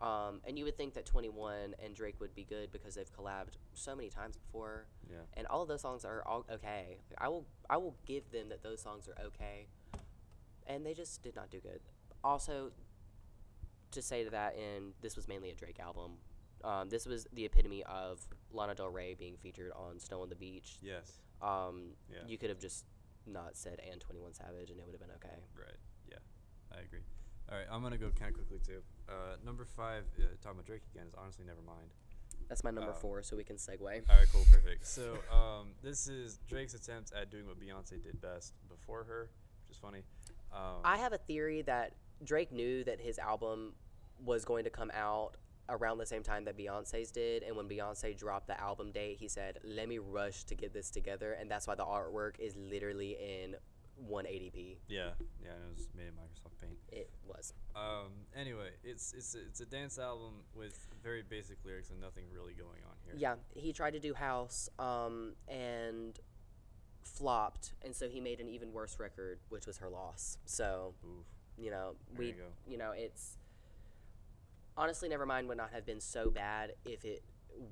Um, and you would think that 21 and Drake would be good because they've collabed so many times before Yeah. and all of those songs are all okay. Like, I will I will give them that those songs are okay, and they just did not do good. Also, to say to that end, this was mainly a Drake album. Um, this was the epitome of Lana Del Rey being featured on Snow on the Beach. Yes. Um, Yeah. You could have just not said and Twenty One Savage, and it would have been okay. Right. Yeah. I agree. All right. I'm gonna go kind of quickly too. Uh, number five, uh, talking about Drake again, is honestly never mind. That's my number Um, four, so we can segue. All right, cool, perfect. So, um, this is Drake's attempt at doing what Beyonce did best before her, which is funny. Um, I have a theory that Drake knew that his album was going to come out around the same time that Beyonce's did, and when Beyonce dropped the album date, he said, "Let me rush to get this together," and that's why the artwork is literally in 180p. yeah, yeah, it was made in Microsoft Paint. It was. Um, anyway, it's it's it's a dance album with very basic lyrics and nothing really going on here. Yeah, he tried to do house, um, and flopped, and so he made an even worse record, which was her loss. So Oof. you know There we you you know it's honestly nevermind would not have been so bad if it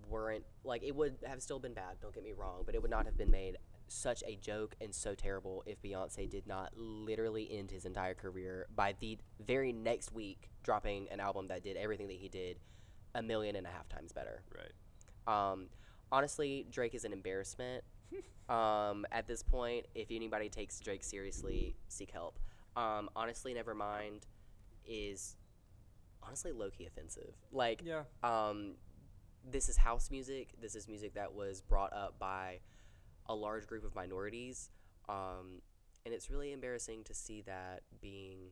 weren't like it would have still been bad don't get me wrong but it would not have been made such a joke and so terrible if beyonce did not literally end his entire career by the very next week dropping an album that did everything that he did a million and a half times better Right. um, honestly, Drake is an embarrassment. um, at this point, if anybody takes Drake seriously, seek help. Um, honestly, Nevermind is honestly low key offensive. Like, Yeah. um, this is house music. This is music that was brought up by a large group of minorities. Um, and it's really embarrassing to see that being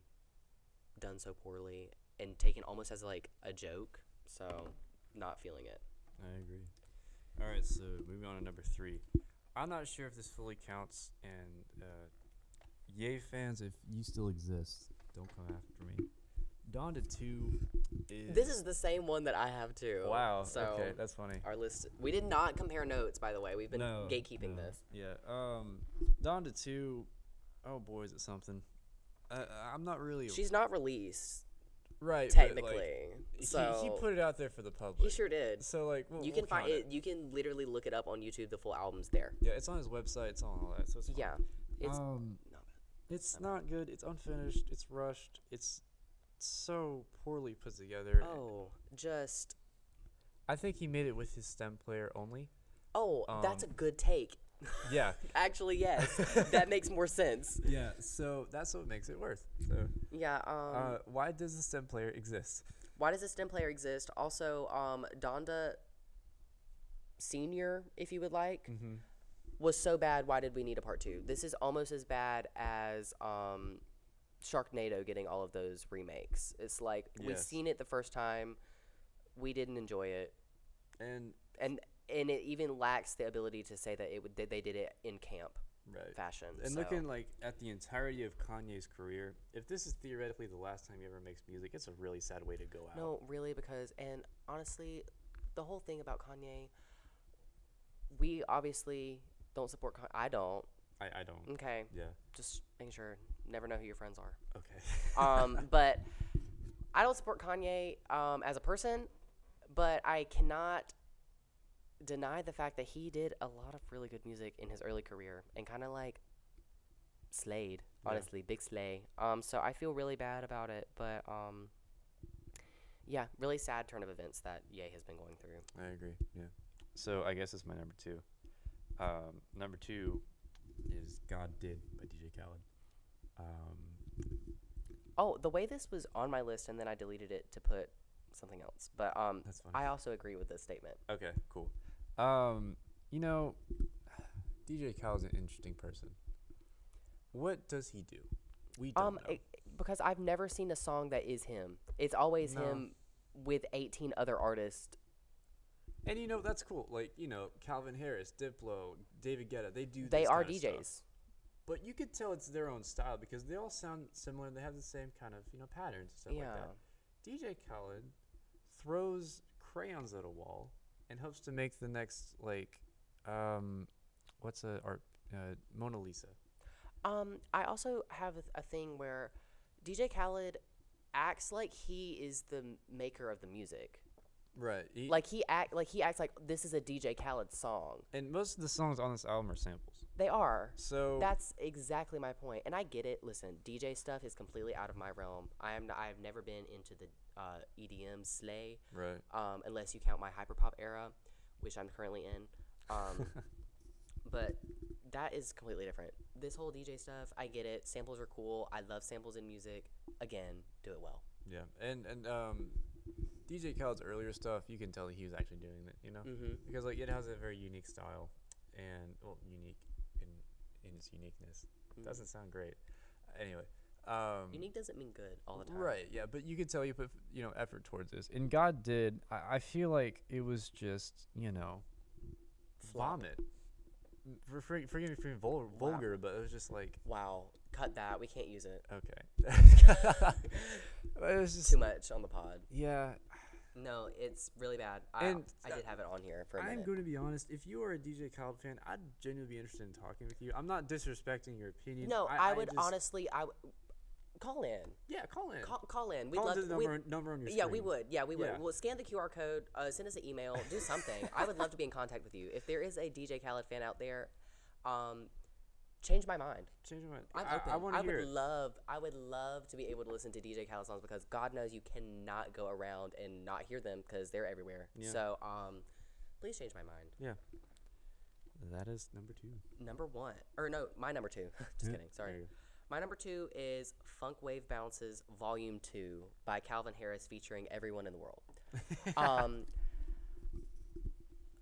done so poorly and taken almost as like a joke. So, not feeling it. I agree. All right, so moving on to number three. I'm not sure if this fully counts, and uh, Yay fans, if you still exist, don't come after me. Donda 2 is. This is the same one that I have too. Wow, So okay, that's funny. our list. We did not compare notes, by the way. We've been No, gatekeeping no. this. Yeah, um, Donda 2, oh boy, is it something. Uh, I'm not really. She's not released right, but, like, technically. he, so he put it out there for the public. he sure did. So, like, we'll, you we'll can find count it. You can literally look it up on YouTube. The full album's there. Yeah, it's on his website, it's on all that, so it's. Yeah, it's um, It's not good. It's unfinished. It's rushed. It's so poorly put together. Oh, just I think he made it with his stem player only. oh, that's a Um, good take. Yeah. Actually, yes, that makes more sense. yeah. So that's what makes it worth. So, Yeah. Um. uh, why does the stem player exist? why does a stem player exist? Also, um, Donda. Senior, if you would like, Mm-hmm. was so bad. Why did we need a part two? This is almost as bad as um, Sharknado getting all of those remakes. It's like we've Yes. seen it the first time, we didn't enjoy it, And and and it even lacks the ability to say that it would that they did it in camp right. fashion. And so. looking like at the entirety of Kanye's career, if this is theoretically the last time he ever makes music, it's a really sad way to go out. No, really, because and honestly, the whole thing about Kanye, we obviously don't support. I don't. I, I don't. Okay, Yeah. just making sure. Never know who your friends are. Okay. Um, but I don't support Kanye um, as a person, but I cannot deny the fact that he did a lot of really good music in his early career and kind of like slayed. Yeah. Honestly, big slay. Um, so I feel really bad about it, but um, yeah, really sad turn of events that Ye has been going through. I agree. Yeah. So I guess it's my number two. Um, number two is "God Did" by DJ Khaled. Um, Oh, the way this was on my list, and then I deleted it to put something else. But um, that's fine. I also agree with this statement. okay. Cool. Um, you know, DJ Khaled's an interesting person. What does he do? We don't Um, know. it- because I've never seen a song that is him. It's always No. him with 18 other artists. and you know that's cool. Like you know, Calvin Harris, Diplo, David Guetta, they do. They are kinda stuff. But you could tell it's their own style because they all sound similar. They have the same kind of you know patterns and stuff Yeah. like that. DJ Khaled throws crayons at a wall and hopes to make the next like um what's a art uh, Mona Lisa. Um, I also have a, a thing where DJ Khaled acts like he is the maker of the music. Right. He, Like he act like he acts like this is a DJ Khaled song. and most of the songs on this album are samples. They are. So That's exactly my point, and I get it. Listen, DJ stuff is completely out of my realm. I am. Not, I have never been into the uh, EDM sleigh, right. um, unless you count my hyperpop era, which I'm currently in. Um, but that is completely different. This whole DJ stuff, I get it. Samples are cool. I love samples in music. Again, do it well. Yeah. And and um DJ Khaled's earlier stuff, you can tell that he was actually doing it, you know? Mm-hmm. Because like it has a very unique style and well unique in its uniqueness. Doesn't sound great. Anyway, um Mm-hmm. Unique doesn't mean good all the time. Right, yeah, but you could tell you put you know effort towards this, and God did. I, I feel like it was just you know Flop. vomit. For, for, forgive me for being vul- Wow. vulgar, but it was just like Wow. Cut that. We can't use it. okay. it was just Too much on the pod. yeah. No, it's really bad. I, And, I did have it on here for a I'm minute. going to be honest. If you are a DJ Khaled fan, I'd genuinely be interested in talking with you. I'm not disrespecting your opinion. No, I, would just- honestly. I w- call in. Yeah, call in. Call, call in. We'd call love into the to- we'd- number, number on your Yeah, screen. we would. Yeah, we would. Yeah. We'll scan the QR code, uh, send us an email, do something. I would love to be in contact with you. If there is a DJ Khaled fan out there, um, change my mind. Change my mind. I'm I, open. I to hear would it. love. I would love to be able to listen to DJ Khaled songs because God knows you cannot go around and not hear them because they're everywhere. Yeah. So, um, please change my mind. Yeah. That is number two. Number one, or no, my number two. Just Yeah, kidding. Sorry. My number two is Funk Wav Bounces Volume 2 by Calvin Harris featuring everyone in the world. um,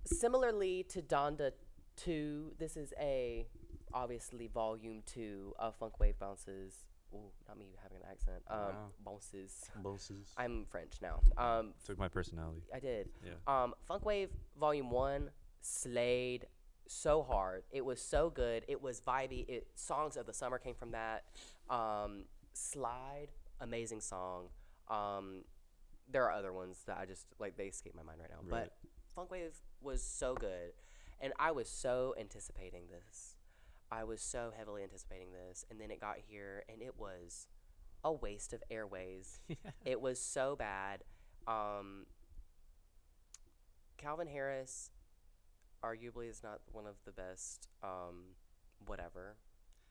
similarly to Donda 2, this is a obviously volume 2 of Funk Wav Bounces. Ooh, not me having an accent. Um. Bounces. Bosses. I'm French now. Um, Took my personality. I did. Yeah. Um, Funk Wav Volume One slayed so hard. It was so good. It was vibey. It songs of the summer came from that. Um, Slide, amazing song. Um, there are other ones that I just like. They escape my mind right now. Right. But Funk Wav was so good, and I was so anticipating this. I was so heavily anticipating this, and then it got here, and it was a waste of airways. It was so bad. Um, Calvin Harris, arguably, is not one of the best. Um, whatever,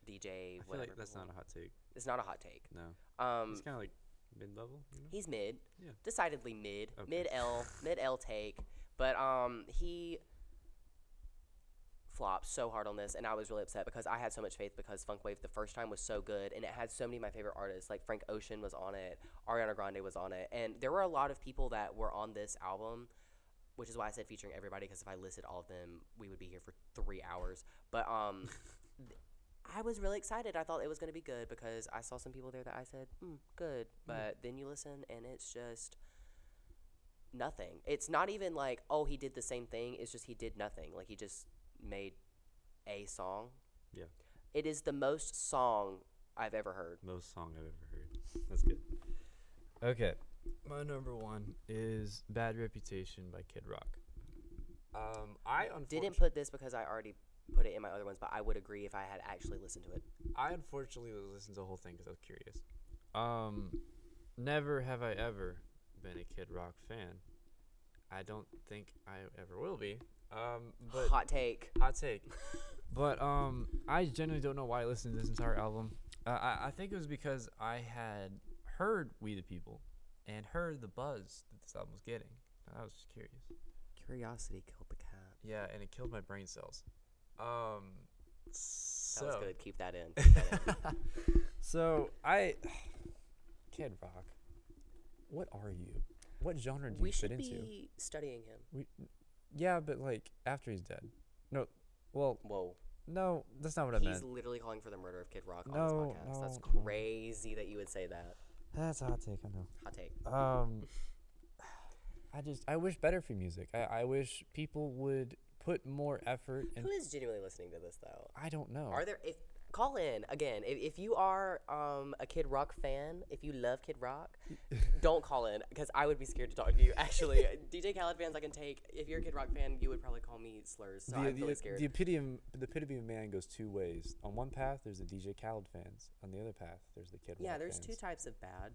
DJ. I feel whatever. like that's people- not a hot take. It's not a hot take. No. Um, He's kind of like mid level, you know? he's mid. Yeah. Decidedly mid. Okay. Mid L. mid L take. But um, he flopped so hard on this, and I was really upset because I had so much faith because Funk Wav the first time was so good, and it had so many of my favorite artists like Frank Ocean was on it, Ariana Grande was on it, and there were a lot of people that were on this album which is why I said featuring everybody because if I listed all of them, we would be here for three hours. But um, I was really excited. I thought it was going to be good because I saw some people there that I said, mm, good. But then you listen and it's just nothing. It's not even like, oh, he did the same thing. It's just he did nothing. Like he just made a song. Yeah. It is the most song I've ever heard. Most song I've ever heard. That's good. Okay. My number one is Bad Reputation by Kid Rock. Um, I Didn't put this because I already put it in my other ones, but I would agree if I had actually listened to it. I unfortunately listened to the whole thing because I was curious. Um, never have I ever been a Kid Rock fan. I don't think I ever will be. Um, but Hot take. hot take. but um, I genuinely don't know why I listened to this entire album. Uh, I I think it was because I had heard We the People and heard the buzz that this album was getting. I was just curious. Curiosity killed the cat. Yeah, and it killed my brain cells. Um, That so was good. Keep that in. Keep that in. so I, Kid Rock, what are you? What genre do we you fit into? We should be studying him. We, yeah, but like after he's dead. No, well, Whoa. no, that's not what I mean. He's meant. literally calling for the murder of Kid Rock on No, this podcast. That's no, no. crazy that you would say that. That's a hot take. I know. Hot take. Um, I just I wish better for music. I, I wish people would put more effort and Who is genuinely listening to this though? I don't know. Are there if call in again if, if you are um, a Kid Rock fan, if you love Kid Rock, don't call in because I would be scared to talk to you. Actually, DJ Khaled fans I can take. If you're a Kid Rock fan, you would probably call me slurs. So the, I'm the, really scared. the epitome the epitome of man goes two ways. On one path, there's the DJ Khaled fans. On the other path, there's the Kid yeah, Rock Yeah, there's two types of bad.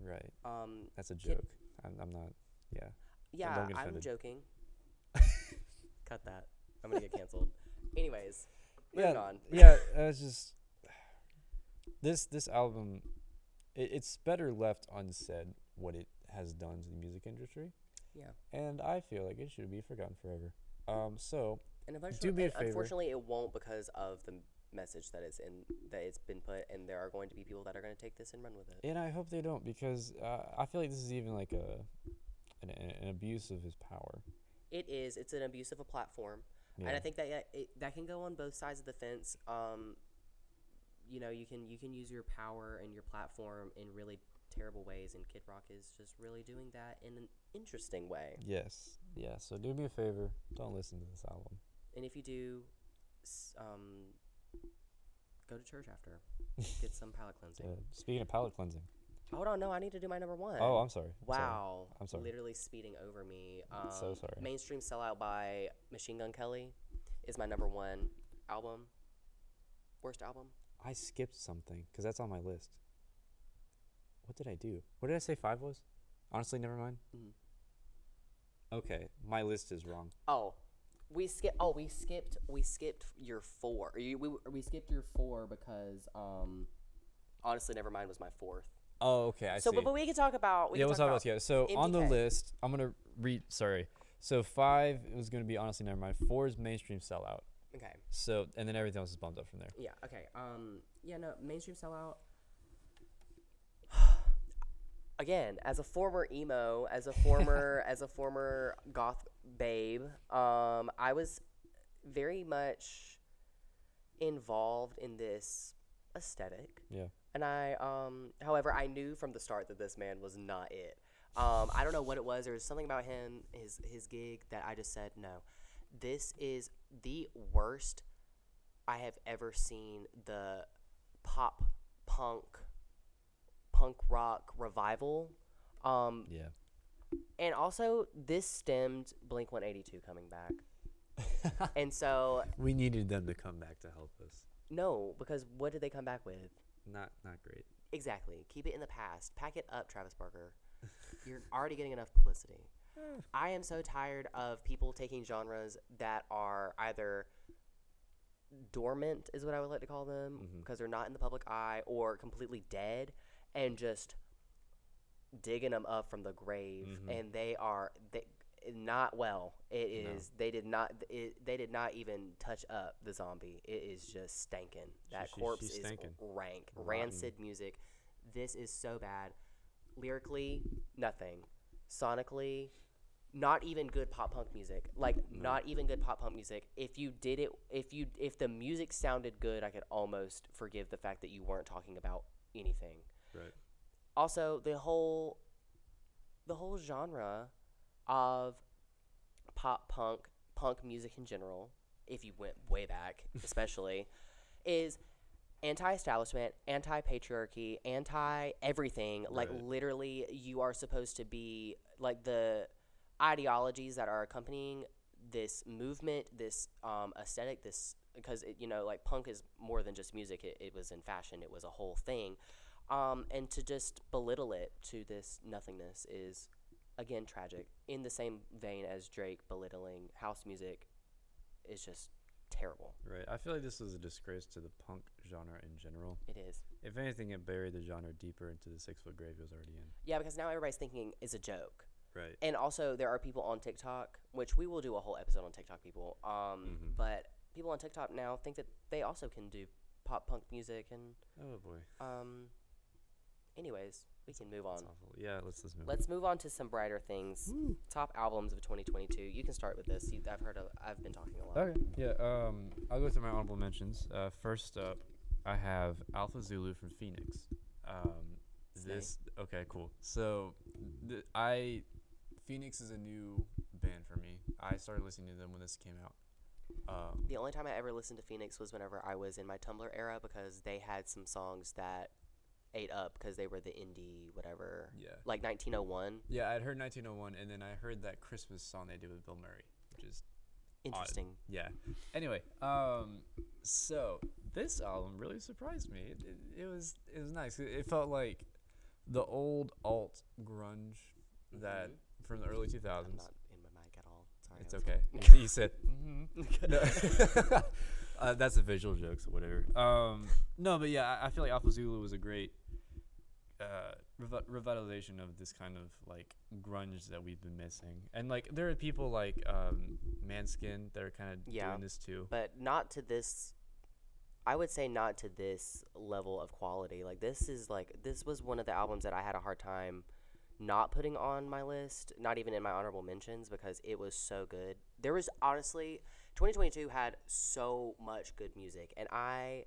Right. Um, That's a Kid- joke. I'm, I'm not. Yeah. yeah, I'm joking. Cut that. I'm gonna get canceled. Anyways, yeah. on. yeah. It's just this this album. It, it's better left unsaid what it has done to the music industry, Yeah. and I feel like it should be forgotten forever. Um. So And me a unfortunately, and favor. unfortunately, it won't because of the message that is in that it's been put, and there are going to be people that are going to take this and run with it. And I hope they don't because uh, I feel like this is even like a an, an abuse of his power. It is. It's an abuse of a platform, and I think that yeah, it, that can go on both sides of the fence. Um, you know, you can you can use your power and your platform in really terrible ways, and Kid Rock is just really doing that in an interesting way. Yes. Yeah. So do me a favor. Don't listen to this album. And if you do, um, go to church after, get some palate cleansing. Uh, speaking of palate cleansing. Hold on, no, I need to do my number one. Oh, I'm sorry. I'm sorry. Wow. I'm sorry. Literally speeding over me. Um, so sorry. Mainstream Sellout by Machine Gun Kelly is my number one album. Worst album? I skipped something because that's on my list. What did I do? What did I say five was? Honestly, never mind. Mhm. Okay, my list is wrong. Oh, we skip. Oh, we skipped. We skipped your four. You, we we skipped your four because um, honestly, never mind was my fourth. Oh, okay. I so, see. but, but we can talk about. We yeah, we'll talk about together. So on the list, I'm gonna read. Sorry. So five was gonna be honestly never mind. Four is mainstream sellout. Okay. So and then everything else is bumped up from there. Yeah. Okay. Um. Yeah. No. Mainstream sellout. Again, as a former emo, as a former as a former goth babe, um, I was very much involved in this aesthetic. Yeah. And I, um, however, I knew from the start that this man was not it. Um, I don't know what it was. There was something about him, his his gig, that I just said no. This is the worst I have ever seen the pop punk punk rock revival. Um, Yeah. and also this stemmed Blink 182 coming back. and so We needed them to come back to help us. no, because what did they come back with? Not not great. Exactly. Keep it in the past. Pack it up, Travis Barker. You're already getting enough publicity. I am so tired of people taking genres that are either dormant, is what I would like to call them, because they're not in the public eye, or completely dead, and just digging them up from the grave. Mhm. And they are they, not well. It is. No. They did not. It, they did not even touch up the zombie. It is just stankin'. That she- corpse she's is stankin'. rank, Rotten. rancid music. This is so bad. Lyrically, nothing. Sonically, not even good pop punk music. Like not even good pop punk music. If you did it, if you if the music sounded good, I could almost forgive the fact that you weren't talking about anything. Right. Also, the whole the whole genre of pop punk, punk music in general, if you went way back, especially, is anti-establishment, anti-patriarchy, anti-everything. Like literally, you are supposed to be like the ideologies that are accompanying this movement, this um, aesthetic, this because it, you know, like punk is more than just music. It, it was in fashion. It was a whole thing, um, and to just belittle it to this nothingness is again tragic. In the same vein as Drake belittling house music, is just terrible. Right. I feel like this was a disgrace to the punk genre in general. It is. If anything, it buried the genre deeper into the six foot grave it was already in. Yeah, because now everybody's thinking it's a joke. Right. And also, there are people on TikTok, which we will do a whole episode on TikTok people. Um, Mhm. But people on TikTok now think that they also can do pop punk music. And, Oh boy. um, anyways, we can move on. Yeah. Let's let's move. Let's move on to some brighter things. Top albums of 2022. You can start with this. You, I've heard of, I've been talking a lot. Okay. Yeah. Um, I'll go through my honorable mentions. Uh, first up, I have Alpha Zulu from Phoenix. Um, this okay, cool. So, th- I Phoenix is a new band for me. I started listening to them when this came out. Um, The only time I ever listened to Phoenix was whenever I was in my Tumblr era because they had some songs that ate up because they were the indie whatever. yeah. Like 1901. Yeah, I'd heard 1901, and then I heard that Christmas song they did with Bill Murray, which is Interesting. yeah. Anyway, um, so this album really surprised me. It, it, it was it was nice. It, it felt like the old alt grunge that from the early 2000s. Mm-hmm. I'm not in my mic at all. Sorry. It's okay. you said. No. uh, that's a visual joke, so whatever. Um, no, but yeah, I, I feel like Alpha Zulu was a great uh, revi- revitalization of this kind of like grunge that we've been missing. And like, there are people like um, Måneskin that are kind of Yeah. doing this too. but not to this I would say not to this level of quality. Like this is like this was one of the albums that I had a hard time not putting on my list, not even in my honorable mentions because it was so good. There was honestly 2022 had so much good music and I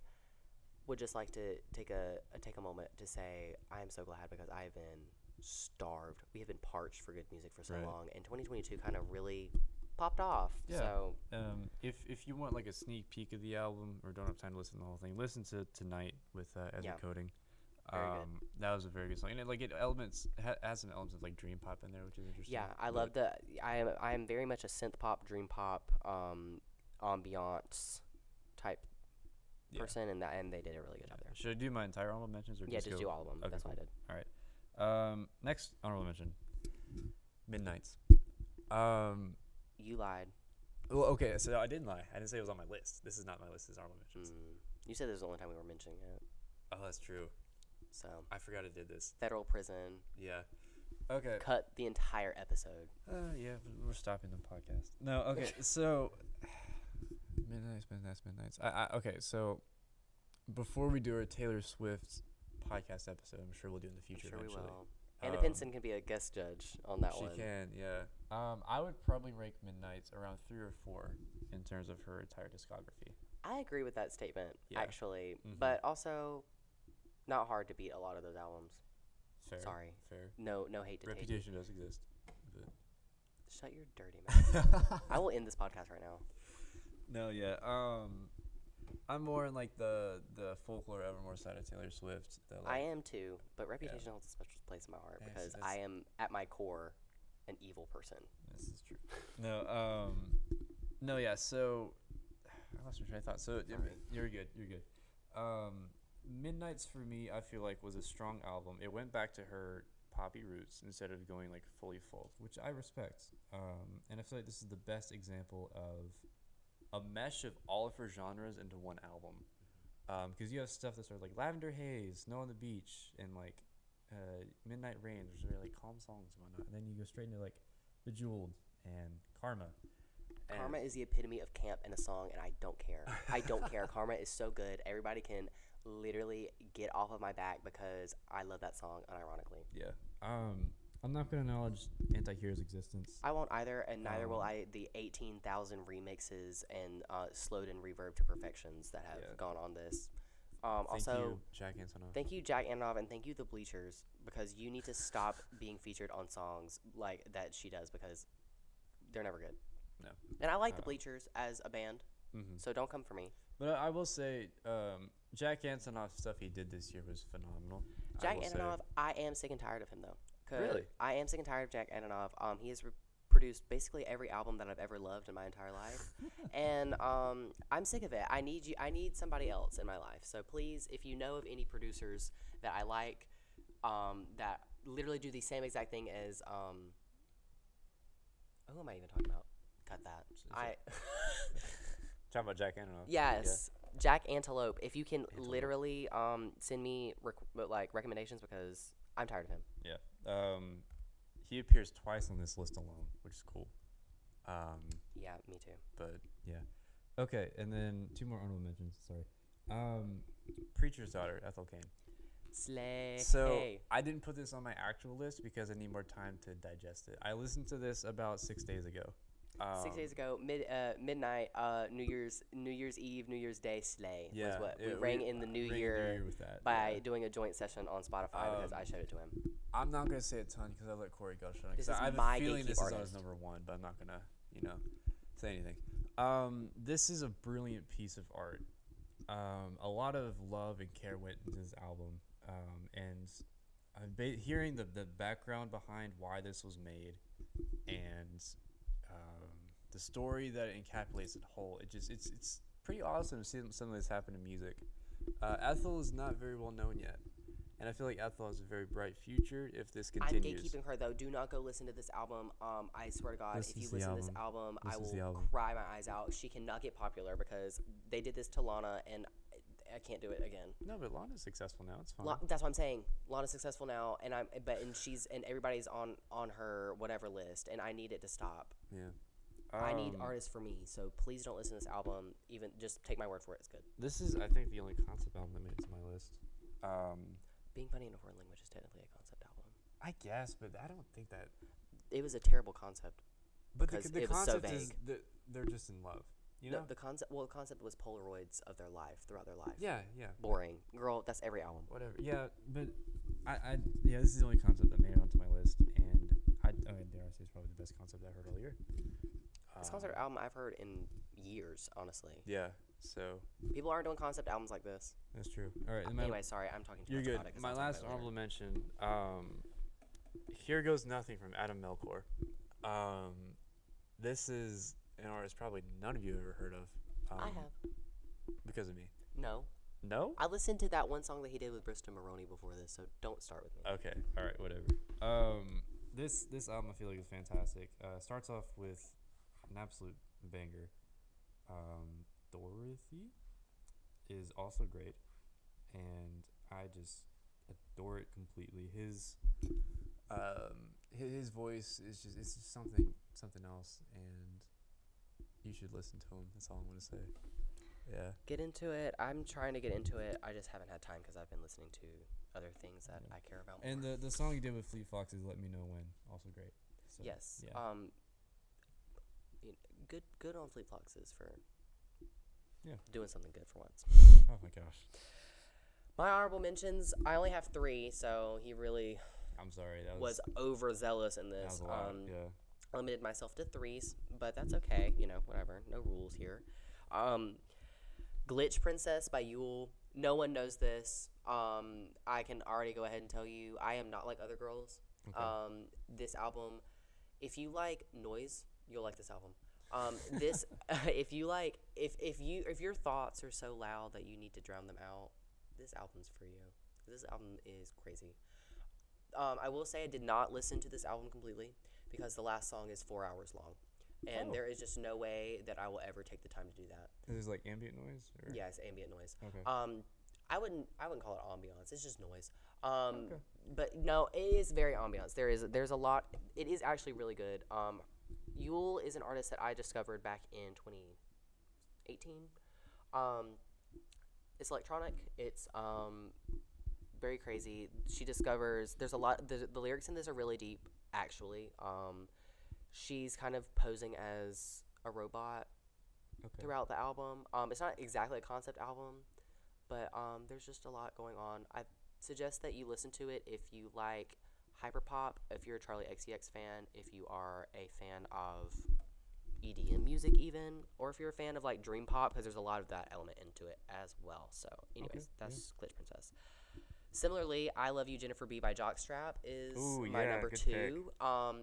would just like to take a, a take a moment to say I am so glad because I've been starved. We have been parched for good music for so Right. long and 2022 kind of really popped off. Yeah. So Um, if if you want like a sneak peek of the album or don't have time to listen to the whole thing, listen to Tonight with uh, Ezra Yeah. Koenig. Um, that was a very good song, and it, like it elements ha- has some elements of like dream pop in there, which is interesting. Yeah, I but- love the. I am. I am very much a synth pop, dream pop, um, ambiance type Yeah. person, and that and they did a really good job there. Should I do my entire honorable mentions or Yeah, just just go? do all of them. Okay, That's what I cool. did. Um, next honorable mention, Midnights. Um, You lied. well, okay, so I didn't lie. I didn't say it was on my list. This is not my list. This is honorable mentions. Mm. You said this was the only time we were mentioning it. Oh, that's true. So I forgot I did this. federal prison Yeah. Okay. cut the entire episode. Uh, yeah, we're stopping the podcast. No, okay, so midnights, midnights, midnights. I, I okay, so before we do our Taylor Swift podcast episode, I'm sure we'll do in the future sure we eventually. will. Anna Um, Pinson can be a guest judge on that she one. She can, yeah. Um, I would probably rank Midnights around three or four in terms of her entire discography. I agree with that statement, Yeah. actually, Mhm. but also not hard to beat a lot of those albums. Fair. Sorry. Fair. No, no hate to. Reputation does exist. Shut your dirty mouth. I will end this podcast right now. No, yeah. Um, I'm more in like the the folklore Evermore side of Taylor Swift. The, like, I am too, but Reputation holds a special place in my heart because that's- I am at my core an evil person. This is true. No, um, no, yeah. So I lost my train of thought. So yeah, Sorry. you're good. You're good. Um, Midnights for me, I feel like was a strong album. It went back to her poppy roots instead of going like fully folk, which I respect. Um, and I feel like this is the best example of a mesh of all of her genres into one album. Because you have stuff that's sort of like Lavender Haze, Snow on the Beach, and like uh, Midnight Rain, which are very like calm songs and whatnot. And then you go straight into like Bejeweled and Karma. And- Karma is the epitome of camp in a song, and I don't care. I don't care. Karma is so good. Everybody can literally get off of my back because I love that song unironically. Yeah. Um, I'm not gonna acknowledge Anti-Hero's existence. I won't either, and neither will Um, I. The eighteen thousand remixes and uh, slowed and reverb to perfections that have Yeah. gone on this. Um, Thank also, you, Jack Antonoff. Thank you, Jack Antonoff, and thank you, The Bleachers, because you need to stop being featured on songs like that she does because they're never good. No. And I like The Uh, Bleachers as a band, hmm so don't come for me. But I, I will say, um, Jack Antonoff stuff he did this year was phenomenal. I Jack will say. Antonoff, I am sick and tired of him though. 'Cause Really? I am sick and tired of Jack Antonoff. Um, he has re- produced basically every album that I've ever loved in my entire life, and um, I'm sick of it. I need you. I need somebody else in my life. So please, if you know of any producers that I like, um, that literally do the same exact thing as um, who am I even talking about? Cut that. I Talking about Jack Antonoff. yes. Jack Antelope, if you can Antelope. literally um, send me rec- like recommendations because I'm tired of him. Yeah. Um, he appears twice on this list alone, which is cool. Um, Yeah, me too. but yeah. Okay, and then two more honorable mentions. Sorry. Um, Preacher's Daughter, Ethel Cain. Slay. So I didn't put this on my actual list because I need more time to digest it. I listened to this about six days ago. Um, Six days ago, mid uh, midnight, uh, New Year's New Year's Eve, New Year's Day slay Yeah, was what we it- rang we- in the New Year, with that. by yeah. doing a joint session on Spotify because I Um, showed it to him. I'm not gonna say a ton because I let Corey go. Shut This is I have my a feeling this gatekeep is artist. number one, but I'm not gonna, you know, say anything. Um, this is a brilliant piece of art. Um, a lot of love and care went into this album, um, and I'm ba- hearing the the background behind why this was made, and um, the story that it encapsulates it whole. It just it's it's pretty awesome to see some of this happen in music. Uh, Ethel is not very well known yet, and I feel like Ethel has a very bright future if this continues. I'm gatekeeping her though. Do not go listen to this album. Um, I swear to God, Listen if you listen to this album. album, I Listen to the will album. cry my eyes out. She cannot get popular because they did this to Lana, and I, I can't do it again. No, but Lana's successful now. It's fine. La- that's what I'm saying. Lana's successful now, and I'm but and she's and everybody's on on her whatever list, and I need it to stop. yeah. I need Um, artists for me, so please don't listen to this album. Even just take my word for it; it's good. This is, I think, the only concept album that made it to my list. Um, Being funny in a foreign language is technically a concept album. I guess, but I don't think that. It was a terrible concept. But Because the, the it was so concept is vague. that they're just in love. You No, know? the concept. Well, the concept was Polaroids of their life throughout their life. yeah, yeah. Boring, girl. That's every album. Whatever. Yeah, but I, I, yeah, this is the only concept that made it onto my list, and I, I mean, dare I say, it's probably the best concept I heard all year. This Um, concept album I've heard in years, honestly. Yeah. So People aren't doing concept albums like this. that's true. All right. then my- Anyway, sorry, I'm talking too You're much good. about it. 'cause My I'll last about it honorable later. mention. Um, here goes nothing from Adam Melchor. Um, this is an artist probably none of you have ever heard of. Um, I have because of me. no. No. I listened to that one song that he did with Bristol Maroney before this, so don't start with me. Okay. All right. Whatever. Um, this this album I feel like is fantastic. Uh, starts off with an absolute banger. Um, Dorothy is also great, and I just adore it completely. His um his, voice is just it's just something something else, and you should listen to him. That's all I'm gonna say. Yeah. Get into it. I'm trying to get into it. I just haven't had time because I've been listening to other things that Yeah. I care about more. And the the song you did with Fleet Foxes, "Let Me Know When," also great. So, yes. Yeah. Um. You know, good. Good on Fleet Foxes for. Yeah. Doing something good for once. oh my gosh. My honorable mentions. I only have three, so he really I'm sorry. That was was, overzealous in that this. a lot. Um, yeah. limited myself to threes, but that's okay. You know, whatever. No rules here. Um, Glitch Princess by Yeule. No one knows this. Um, I can already go ahead and tell you, I am not like other girls. Okay. Um, this album, if you like noise, you'll like this album. Um, this, if you like, if if you if your thoughts are so loud that you need to drown them out, this album's for you. This album is crazy. Um, I will say I did not listen to this album completely because the last song is four hours long, and Oh. there is just no way that I will ever take the time to do that. Is this like ambient noise? Or? Yeah, it's ambient noise. Okay. Um, I wouldn't I wouldn't call it ambiance. It's just noise. Um, Okay. but no, it is very ambiance. There is there's a lot. It is actually really good. Um, Yeule is an artist that I discovered back in 2018. Um, it's electronic. It's um, very crazy. She discovers there's a lot. The, the lyrics in this are really deep. actually. Um, she's kind of posing as a robot Okay. throughout the album. Um, it's not exactly a concept album, but um, there's just a lot going on. I suggest that you listen to it if you like hyperpop, if you're a Charli XCX fan, if you are a fan of EDM music, even, or if you're a fan of like dream pop, because there's a lot of that element into it as well. So, anyways, yeah. that's Glitch Princess. Similarly, "I Love You, Jennifer B" by Jockstrap is Ooh, my yeah, number two. Um,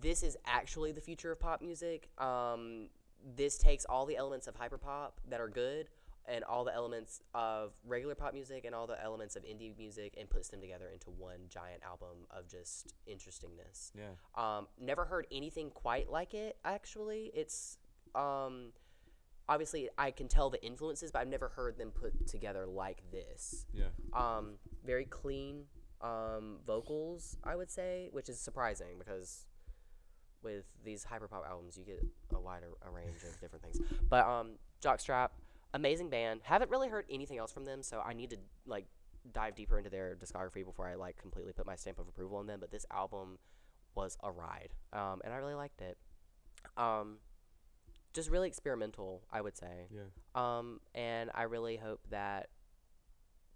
this is actually the future of pop music. Um, this takes all the elements of hyperpop that are good and all the elements of regular pop music and all the elements of indie music and puts them together into one giant album of just interestingness. Yeah. Um, never heard anything quite like it. Actually, it's um, obviously I can tell the influences, but I've never heard them put together like this. Yeah. Um, very clean um, vocals, I would say, which is surprising because with these hyperpop albums, you get a wider a range of different things. But um, Jockstrap, amazing band. Haven't really heard anything else from them, so I need to like dive deeper into their discography before I like completely put my stamp of approval on them. But this album was a ride, um, and I really liked it. Um, just really experimental, I would say. Yeah. Um, and I really hope that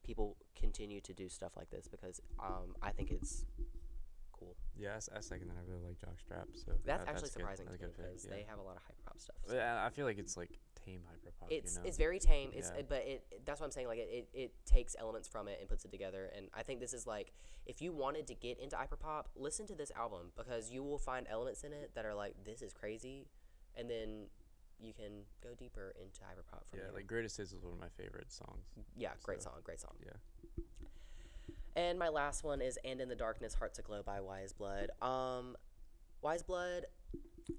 people continue to do stuff like this because um, I think it's. Yeah. I, I second that. I really like Jockstrap. So That's that- actually good. surprising That's to me because yeah. they have a lot of hyperpop stuff. so. Yeah, I feel like it's like tame hyperpop. It's you know? it's very tame. It's Yeah. Uh, but it, that's what I'm saying. Like it, it, it takes elements from it and puts it together. And I think this is like if you wanted to get into hyperpop, listen to this album because you will find elements in it that are like this is crazy, and then you can go deeper into hyperpop from yeah, there. like Greatest Hits is one of my favorite songs. yeah, great song, great song. Yeah. And my last one is "And in the Darkness, Hearts Aglow" by Weyes Blood. Um, Weyes Blood,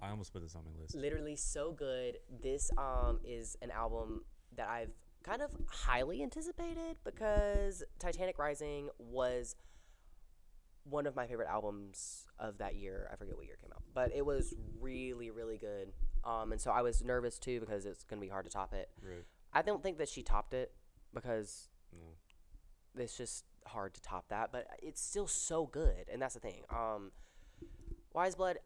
I almost put this on my list. literally so good. This um is an album that I've kind of highly anticipated because Titanic Rising was one of my favorite albums of that year. I forget what year it came out, but it was really really good. Um, and so I was nervous too because it's gonna be hard to top it. Right. I don't think that she topped it because No. it's just hard to top that, but it's still so good, and that's the thing. Um, Weyes Blood,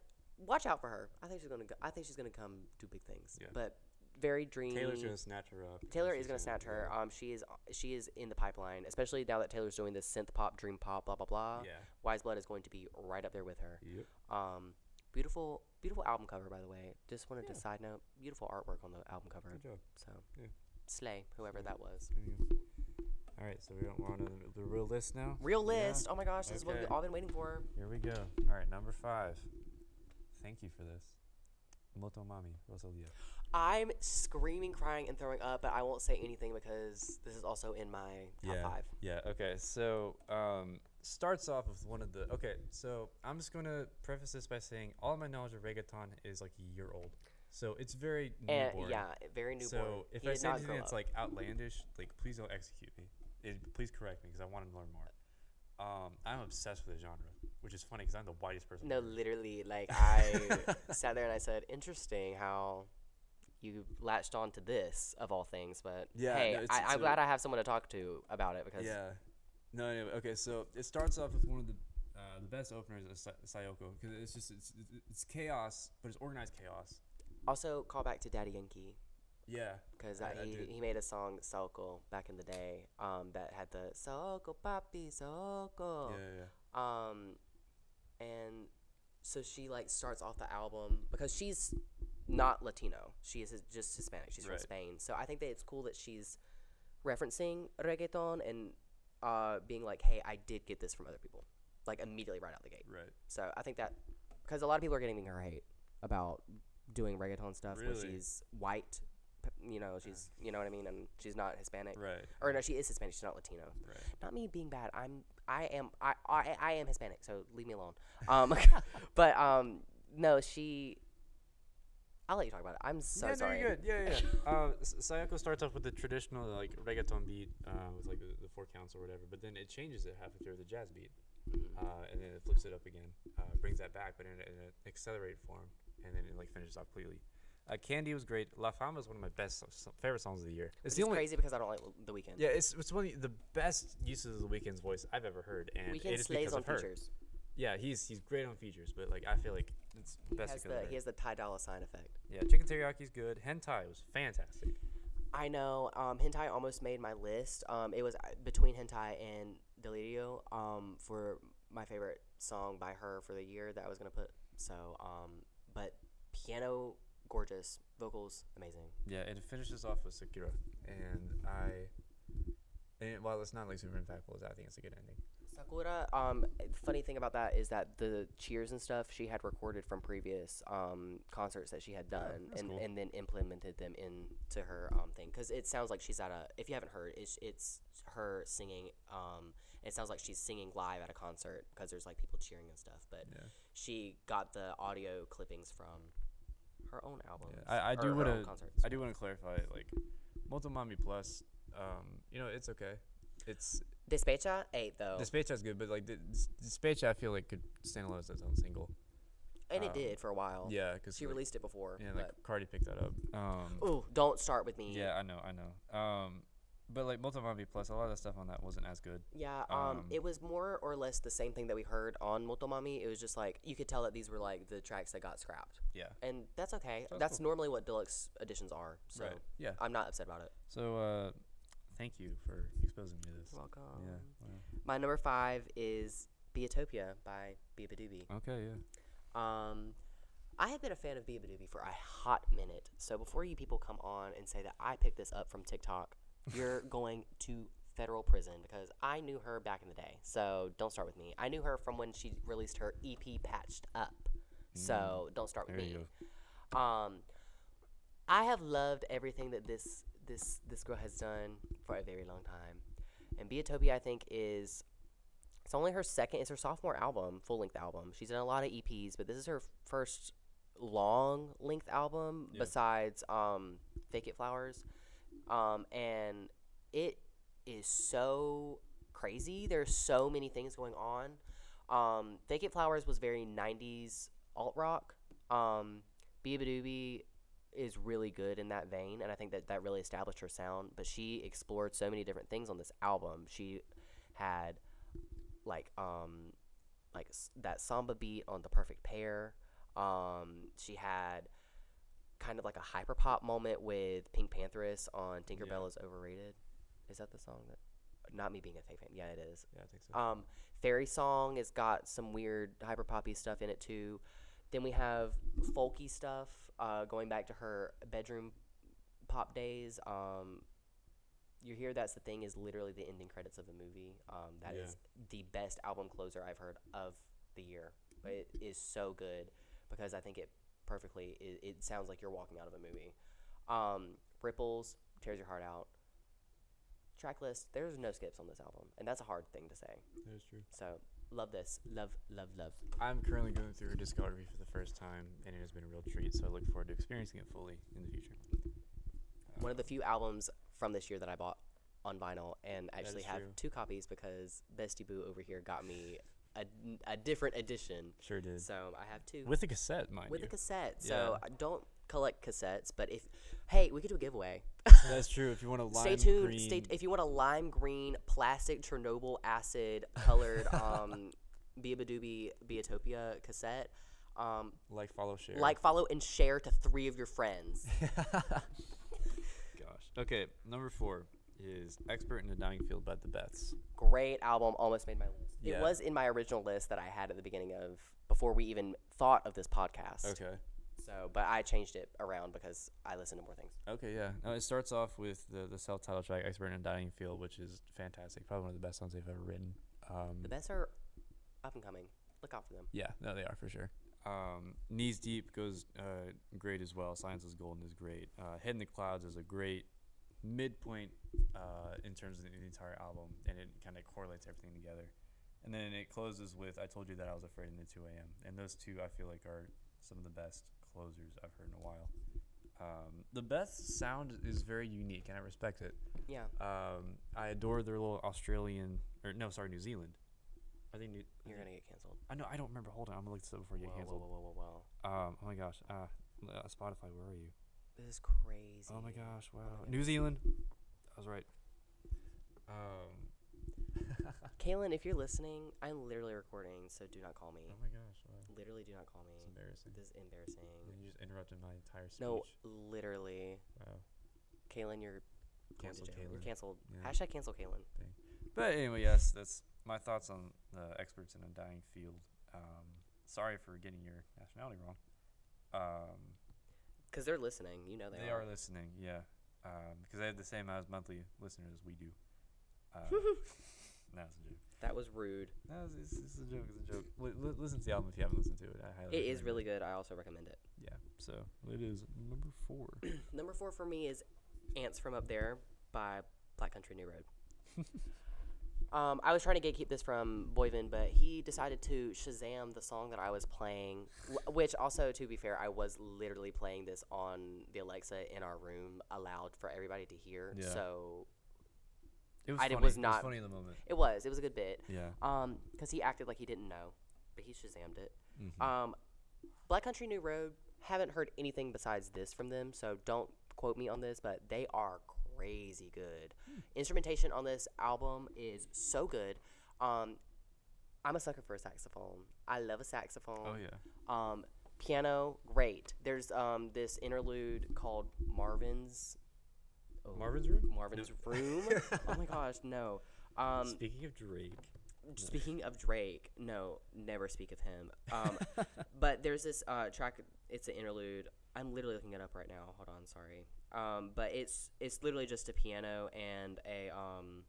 watch out for her. I think she's gonna. Go, I think she's gonna come do big things. Yeah. But very dreamy. Taylor's gonna snatch her up. Taylor is gonna snatch her. Um, she is. She is in the pipeline, especially now that Taylor's doing this synth pop, dream pop, blah blah blah. Yeah. Weyes Blood is going to be right up there with her. Yep. Um, beautiful, beautiful album cover, by the way. Just wanted Yeah. to side note, beautiful artwork on the album cover. Good job. So, Yeah. slay, whoever that was. Go. All right, so we're on, we're on the, the real list now. Real Yeah. list. Oh my gosh, this is what we've all been waiting for. Here we go. All right, number five. Thank you for this. Motomami, Rosalia. I'm screaming, crying, and throwing up, but I won't say anything because this is also in my top yeah. five. Yeah. Okay. So um, starts off with one of the. Okay. So I'm just gonna preface this by saying all of my knowledge of reggaeton is like a year old. So it's very newborn. And yeah, very newborn. So if He I say anything that's up. like outlandish, like please don't execute me. It, please correct me because I want to learn more. Um, I'm obsessed with the genre, which is funny because I'm the whitest person. no, earth. literally, like I sat there and I said, "Interesting how you latched on to this of all things." But Yeah, hey, no, it's- I, I'm a- glad I have someone to talk to about it because Yeah. No, anyway, okay, so it starts off with one of the uh, the best openers of Sa- Saoko because it's just it's, it's it's chaos, but it's organized chaos. also call back to Daddy Yankee Yeah. because I he, he made a song Soko back in the day um, that had the Soko Papi Soko. Yeah, yeah. Um, and so she like starts off the album because she's not Latino. She is just Hispanic. She's Right. from Spain. So I think that it's cool that she's referencing reggaeton and uh, being like, "Hey, I did get this from other people," like immediately right out the gate. Right. So I think that because a lot of people are getting her hate about doing reggaeton stuff when she's white. You know, she's you know what I mean, and she's not Hispanic. Right. Or no, she is Hispanic. She's not Latino Right. not me being bad. I'm I am I I, I am Hispanic, so leave me alone. Um, but um, no, she. I'll let you talk about it. I'm so yeah, sorry. no, you're good. Yeah, yeah. um, S- Saoko starts off with the traditional like reggaeton beat uh, with like the, the four counts or whatever, but then it changes it halfway through the jazz beat, Mm-hmm. uh, and then it flips it up again, uh, brings that back, but in, in an accelerated form, and then it like finishes off completely. Uh, Candy was great. La Fama is one of my best favorite songs of the year. It's the only crazy because I don't like the Weeknd. Yeah, it's it's one of the best uses of the Weeknd's voice I've ever heard, and Weeknd it is slays because on of her. features. yeah, he's he's great on features, but like I feel like it's He best has the he has the Ty Dolla Sign effect. Yeah, chicken teriyaki is good. Hentai was fantastic. I know. Um, hentai almost made my list. Um, it was uh, between hentai and Delirio. Um, for my favorite song by her for the year that I was gonna put. So, um, but piano gorgeous, vocals amazing. Yeah, and it finishes off with Sakura, and I, and while it's not like super impactful, I think it's a good ending. Sakura. Um, funny thing about that is that the cheers and stuff she had recorded from previous um concerts that she had done, that's and cool. and then implemented them into her um thing. Cause it sounds like she's at a. If you haven't heard, it's it's her singing. Um, it sounds like she's singing live at a concert because there's like people cheering and stuff. But Yeah. she got the audio clippings from her own album. Yeah, I, I do want want to concerts. I do want to clarify like Motomami Plus um you know it's okay it's Despecha eight though, Despecha is good but like Despecha I feel like could stand alone as its own single and it um, did for a while. yeah because she released it before. yeah but like Cardi picked that up um oh, don't start with me. yeah I know I know um but like Motomami Plus a lot of the stuff on that wasn't as good Yeah, um, Um, it was more or less the same thing that we heard on Motomami. It was just like you could tell that these were like the tracks that got scrapped, yeah and that's okay. That's that's cool. normally what deluxe editions are. So right yeah I'm not upset about it. so uh thank you for exposing me to this welcome. yeah wow. My number five is Beatopia by Beabadoobee. okay yeah Um, I have been a fan of Beabadoobee for a hot minute. So before you people come on and say that I picked this up from TikTok, you're going to federal prison because I knew her back in the day. So don't start with me. I knew her from when she released her EP Patched Up. So don't start with there you me. go Um, I have loved everything that this this this girl has done for a very long time, and Beatopia I think is it's only her second. It's her sophomore album, full length album. She's done a lot of EPs, but this is her first long length album Yeah. besides um, Fake It Flowers, um, and it is so crazy. There's so many things going on. Um, It Flowers was very '90s alt rock. Um, Beabadoobee is really good in that vein, and I think that that really established her sound. But she explored so many different things on this album. She had like um like that samba beat on the perfect pair. Um, she had kind of like a hyper pop moment with Pink Pantheress on Tinkerbell is overrated. Is that the song that? Not me being a fake fan. Yeah, it is. yeah I think so Um, Fairy Song has got some weird hyper poppy stuff in it too. Then we have folky stuff, uh, going back to her bedroom pop days. Um, you hear that's the thing is literally the ending credits of the movie. Um, that is the best album closer I've heard of the year. It is so good because I think it perfectly. It, it sounds like you're walking out of a movie. Um, Ripples tears your heart out. Track list. There's no skips on this album, and that's a hard thing to say. that is true So love this, love, love, love. I'm currently going through her discography for the first time, and it has been a real treat. So I look forward to experiencing it fully in the future. One of the few albums from this year that I bought on vinyl, and actually have true. two copies because Bestie Boo over here got me a, a different edition. Sure did. So I have two With a cassette, mind with you. a cassette. So Yeah. I don't collect cassettes, but if hey, we could do a giveaway. That's true. If you want to lime Stay tuned. green, Stay if you want a lime green plastic Chernobyl acid colored um Beabadoobee Beatopia cassette. Um, like, follow, share. like, follow, and share to three of your friends. Gosh. Okay, number four is "Expert in the Dying Field" by the Beths. Great album, almost made my list. It was in my original list that I had at the beginning of before we even thought of this podcast. Okay. So, but I changed it around because I listen to more things. Okay, yeah. No, it starts off with the the self-titled track "Expert in a Dying Field," which is fantastic. Probably one of the best songs they've ever written. Um, The Beths are up and coming. Look out for them. yeah, no, they are for sure. Um, Knees Deep goes uh, great as well. Silence is Golden is great. Uh, Head in the Clouds is a great midpoint uh, in terms of the, the entire album, and it kind of correlates everything together. And then it closes with "I Told You That I Was Afraid" in the 2 a.m. And those two, I feel like, are some of the best closers I've heard in a while. Um, the Beths sound is very unique, and I respect it. Yeah. Um, I adore their little Australian, or no, sorry, New Zealand. Are they New? You're gonna get canceled. I know. I don't remember. Hold on. I'm gonna look this up before you Whoa, get whoa, canceled. whoa, whoa, whoa, whoa. Um. Oh my gosh. Uh, uh, Spotify. Where are you? This is crazy. Oh my gosh. Wow. my New Zealand. I was right. Um. Kaylin, if you're listening, I'm literally recording, so do not call me. Oh my gosh, wow. Literally, do not call me. It's embarrassing. This is embarrassing. You just interrupted my entire speech. No, literally, Wow. Kaylin, you're canceled. to Cancel jail. You're canceled. Yeah. Hashtag cancel Kaylin. But anyway, yes, that's my thoughts on the experts in a dying field. Um, sorry for getting your nationality wrong. Um, Because they're listening. You know they, they are listening, yeah, because they have the same amount of monthly listeners as we do. Uh, that's a joke. That was rude. No, it's, it's, it's a joke. It's a joke. Li- listen to the album if you haven't listened to it. I highly It is really good. I also recommend it. Yeah. So it is number four. Number four for me is Ants from Up There by Black Country New Road. um, I was trying to gatekeep this from Boyvin, but he decided to Shazam the song that I was playing, which also, to be fair, I was literally playing this on the Alexa in our room aloud for everybody to hear. Yeah. So It was I funny. was it not- was funny in the moment. it was. It was a good bit. Yeah. Um, because he acted like he didn't know, but he Shazammed it. Mhm. Um, Black Country New Road. Haven't heard anything besides this from them, so don't quote me on this. But they are crazy good. Instrumentation on this album is so good. Um, I'm a sucker for a saxophone. I love a saxophone. oh yeah. Um, piano, great. There's um this interlude called Marvin's. oh, Marvin's Room? Marvin's Room. oh my gosh, no. Um, Speaking of Drake. Speaking of Drake, no, never speak of him. Um, but there's this uh, track. It's an interlude. I'm literally looking it up right now. Hold on, sorry. Um, but it's it's literally just a piano and a um,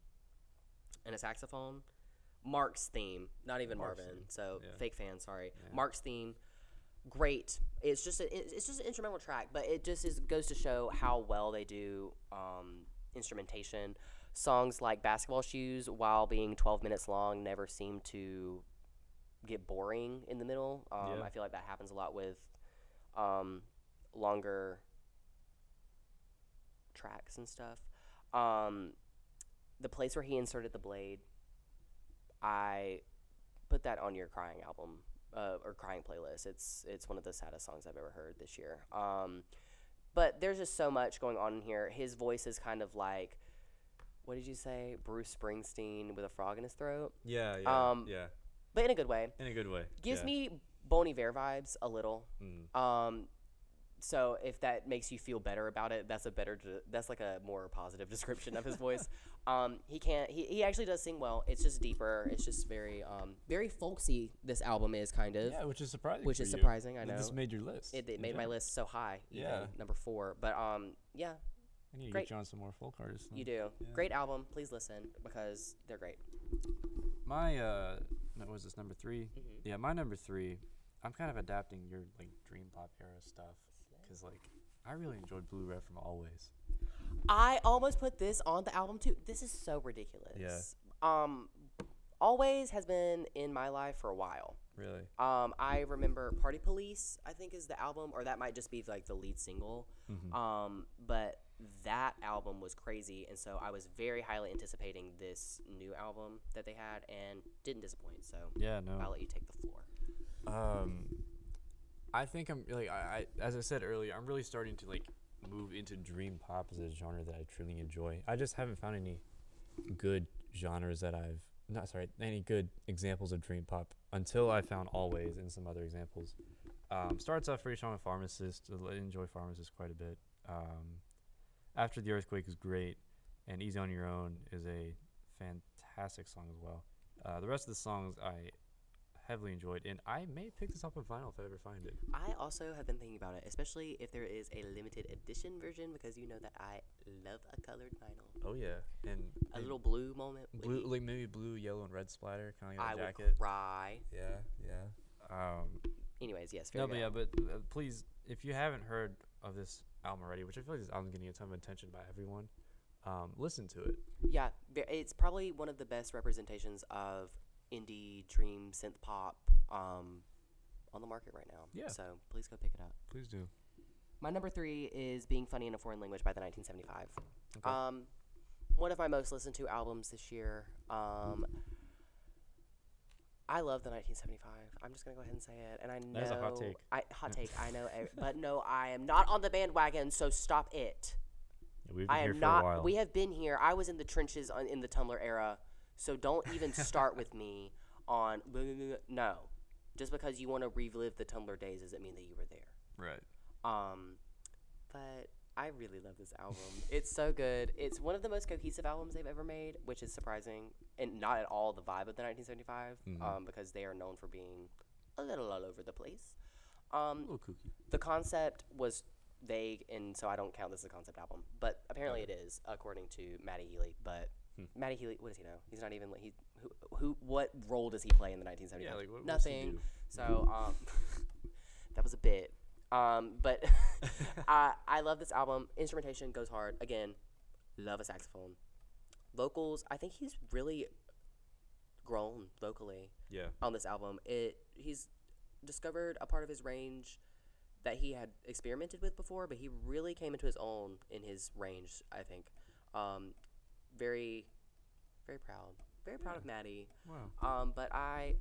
and a saxophone. Mark's theme, not even Mark's Marvin. theme, So yeah. fake fan, sorry. Yeah. Mark's theme, great. It's just a, it's just an instrumental track, but it just is, goes to show how well they do um, instrumentation. Songs like Basketball Shoes, while being 12 minutes long, never seem to get boring in the middle. Um, Yeah. I feel like that happens a lot with um, longer tracks and stuff. Um, the place where he inserted the blade, I put that on your crying album uh, or crying playlist. It's it's one of the saddest songs I've ever heard this year. Um, but there's just so much going on in here. His voice is kind of like, what did you say, Bruce Springsteen with a frog in his throat, Yeah, yeah, Um, yeah. but in a good way. In a good way. Gives yeah. me Bon Iver vibes a little. Mm. Um, so if that makes you feel better about it, that's a better. De- that's like a more positive description of his voice. Um, he can't. He, he actually does sing well. It's just deeper. It's just very um very folksy. This album is kind of. Yeah, which is surprising. Which is you. surprising, I know. This made your list. It, it made my list so high. Even, Yeah. Number four. But um yeah, I need to great. get you on some more folk artists. you do. Yeah. Great album. Please listen because they're great. My uh, what was this number 3 Mhm. Yeah, my number three. I'm kind of adapting your like dream pop era stuff because like I really enjoyed Blue Rev from Alvvays. I almost put this on the album too. This is so ridiculous. Yeah. Um, Alvvays has been in my life for a while. Really? Um, I remember Party Police, I think is the album, or that might just be like the lead single. Mhm. Um, but that album was crazy, and so I was very highly anticipating this new album that they had, and didn't disappoint. So Yeah, no. I'll let you take the floor. Um, I think I'm like I, I as I said earlier, I'm really starting to like move into dream pop as a genre that I truly enjoy. I just haven't found any good genres that I've not sorry any good examples of dream pop until I found Alvvays and some other examples. Um, starts off pretty strong with Pharmacist. I enjoy Pharmacist quite a bit. Um, After the Earthquake is great, and Easy on Your Own is a fantastic song as well. Uh, the rest of the songs I heavily enjoyed, and I may pick this up on vinyl if I ever find it. I also have been thinking about it, especially if there is a limited edition version, because you know that I love a colored vinyl. Oh yeah, and A little blue moment. blue, like maybe blue, yellow, and red splatter, kind of like I that would jacket. cry. Yeah, yeah. Um, Anyways, yes, no, but yeah, but uh, please, if you haven't heard of this album already, which I feel like this album's getting a ton of attention by everyone, um, listen to it. Yeah, it's probably one of the best representations of indie dream synth pop um, on the market right now. Yeah. So please go pick it up. Please do. My number three is Being Funny in a Foreign Language by the 1975. Okay. Um, one of my most listened to albums this year. Um, I love the 1975. I'm just gonna go ahead and say it, and I know That is a hot take. I hot take. I know, but no, I am not on the bandwagon. So stop it. Yeah, we've been I here am for not. a while. We have been here. I was in the trenches on, in the Tumblr era, So don't even start with me on no. Just because you want to relive the Tumblr days doesn't mean that you were there. Right. Um, but I really love this album. it's so good. It's one of the most cohesive albums they've ever made, which is surprising and not at all the vibe of the 1975, Mhm. um, because they are known for being a little all over the place. A Um, little kooky. the concept was vague, and so I don't count this as a concept album. But apparently it is, according to Matty Healy. But Hmm. Matty Healy, what does he know? He's not even like he who who what role does he play in the 1975? Yeah, like what, Nothing. So um, that was a bit. Um, but I I love this album. Instrumentation goes hard. Again, love a saxophone. Vocals, I think he's really grown vocally Yeah. on this album. It he's discovered a part of his range that he had experimented with before, but he really came into his own in his range. I think. Um, very, very proud. Very proud of Matty. Wow. Um, but I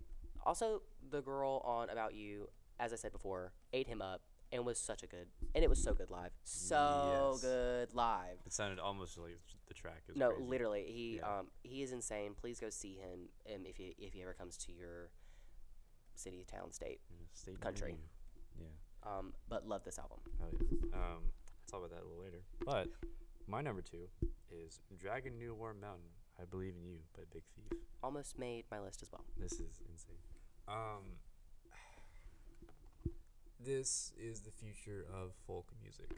also the girl on About You, as I said before, ate him up and was such a good and it was so good live. So Yes. good live. It sounded almost like the track is No, crazy. literally, he Yeah. um he is insane. Please go see him um, if he if he ever comes to your city, town, state. Yeah, state country. Yeah. Um, but love this album. Oh yeah. Um, I'll talk about that a little later. But my number two is Dragon New Warm Mountain. I believe in you by Big Thief. Almost made my list as well. This is insane. Um, this is the future of folk music.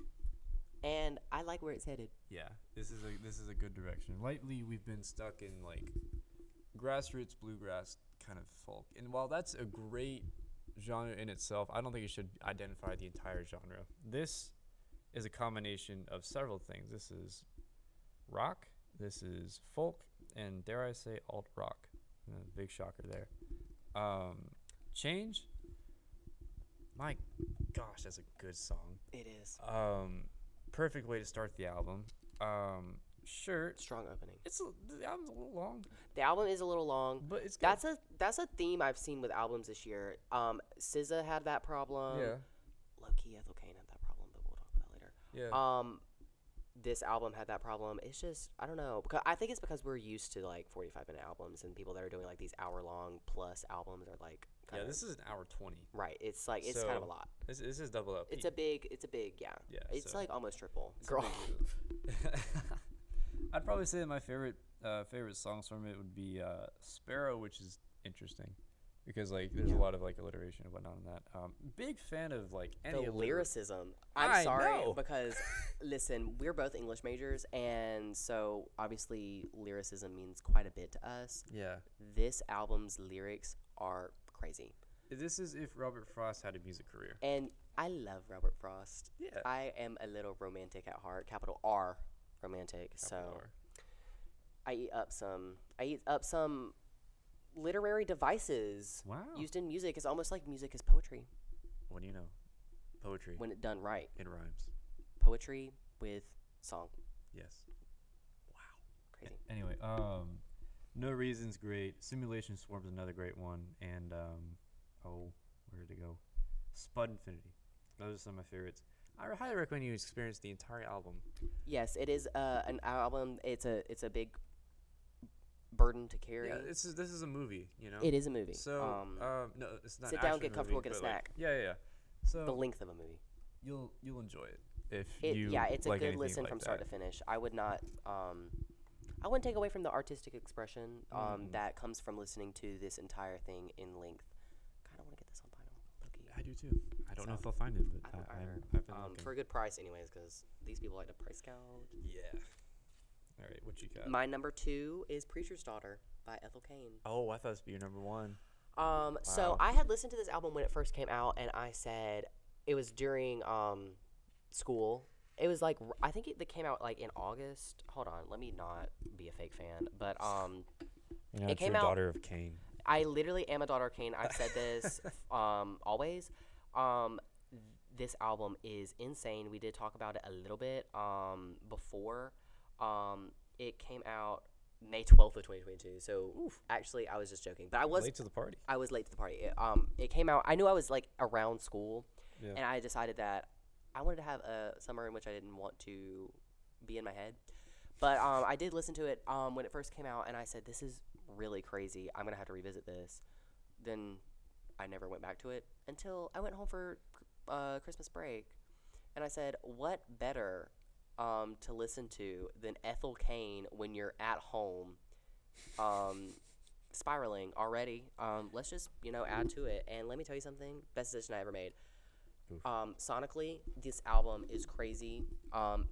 And I like where it's headed. Yeah, this is a this is a good direction. Lately, we've been stuck in like grassroots bluegrass kind of folk, and while that's a great genre in itself, I don't think it should identify the entire genre. This is a combination of several things. This is rock, this is folk, and dare I say alt rock. Uh, big shocker there. Um, change. My gosh, that's a good song. It is Um, perfect way to start the album. Um, sure, strong opening. it's a, the album's a little long, The album is a little long. but it's good. That's a that's a theme I've seen with albums this year. Um, SZA had that problem. yeah, Low key, Ethel Cain had that problem, but we'll talk about that later. Yeah. Um, this album had that problem. It's just I don't know. Because I think it's because we're used to like forty-five minute albums, and people that are doing like these hour-long plus albums are like yeah, of this is an hour twenty. right. It's like it's kind of a lot. This, this is double up. It's a big. It's a big. Yeah. yeah. It's so like almost triple. Girl. I'd probably say that my favorite uh, favorite songs from it would be uh, Sparrow, which is interesting because like there's Yeah. a lot of like alliteration and whatnot in that. Um, big fan of like any the lyricism. I'm I sorry know. because listen, we're both English majors, and so obviously lyricism means quite a bit to us. Yeah, This album's lyrics are crazy, this is if Robert Frost had a music career. and I love Robert Frost. Yeah. I am a little romantic at heart, capital R, romantic. so Capital R. I eat up some. I eat up some literary devices Wow. used in music. is almost like music is poetry What do you know? Poetry. when it done right. it rhymes. Poetry with song. Yes. Wow. Crazy. Anyway, um, No Reason's great. Simulation Swarm's another great one. And, um, oh, where did it go? Spud Infinity. Those are some of my favorites. I highly recommend you experience the entire album. Yes, it is uh, an album. It's a it's a big burden to carry. Yeah, this is this is a movie, you know. it is a movie. So, um, um, no, it's not. sit down, get comfortable, movie, get a but, like- snack. yeah, yeah, yeah. So the length of a movie. you'll you'll enjoy it if It, you yeah, it's a good listen like from start to finish. I would not. Um, I wouldn't take away from the artistic expression um, Mm. that comes from listening to this entire thing in length. Kind of want to get this on vinyl. I do too. I don't know if I'll find it, but I I, I, I've been Um, looking. for a good price, anyways, because these people like to price gouge. yeah. All right, what you got? My number two is Preacher's Daughter by Ethel Cain. oh, I thought this would be your number one. Um, so I had listened to this album when it first came out, and I said it was during um school. It was like I think it, it came out like in August. Hold on, let me not be a fake fan, but um, You know, It it's came your out- daughter of Cain. I literally am a daughter of Kane. I've said this um always. Um, this album is insane. We did talk about it a little bit um before. Um, it came out May twelfth of twenty twenty two. So actually, I was just joking, but I was late to the party. I was late to the party. It, um, it came out. I knew I was like around school, Yeah. and I decided that I wanted to have a summer in which I didn't want to be in my head. But um, I did listen to it um, when it first came out, and I said, "This is really crazy. I'm gonna have to revisit this. Then I never went back to it until I went home for uh, Christmas break, and I said, "What better um, to listen to than Ethel Cain when you're at home, um, spiraling already? Um, let's just you know add to it. And let me tell you something: best decision I ever made. Um, sonically, this album is crazy. Um,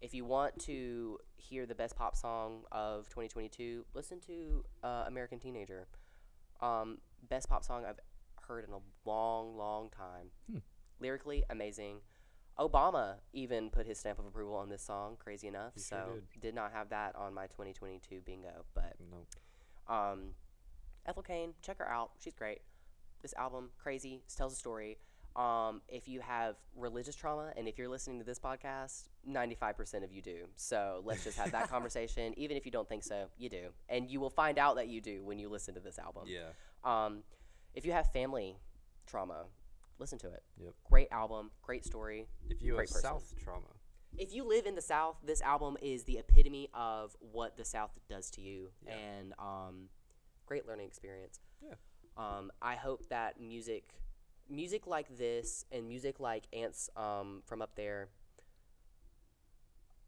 if you want to hear the best pop song of 2022, listen to uh, American Teenager. Um, best pop song I've heard in a long, long time. Hmm. Lyrically, amazing. Obama even put his stamp of approval on this song, crazy enough. He so, sure did. not have that on my 2022 bingo. But Nope. um, Ethel Cain, check her out. She's great. This album, crazy, tells a story. Um, if you have religious trauma, and if you're listening to this podcast, 95% of you do. So let's just have that conversation. Even if you don't think so, you do. And you will find out that you do when you listen to this album. Yeah. Um, if you have family trauma, listen to it. Yep. Great album, great story. If you have Great person. South trauma, If you live in the South, this album is the epitome of what the South does to you, Yeah. and um, great learning experience. Yeah. Um, I hope that music, music like this, and music like Ants um, from up there,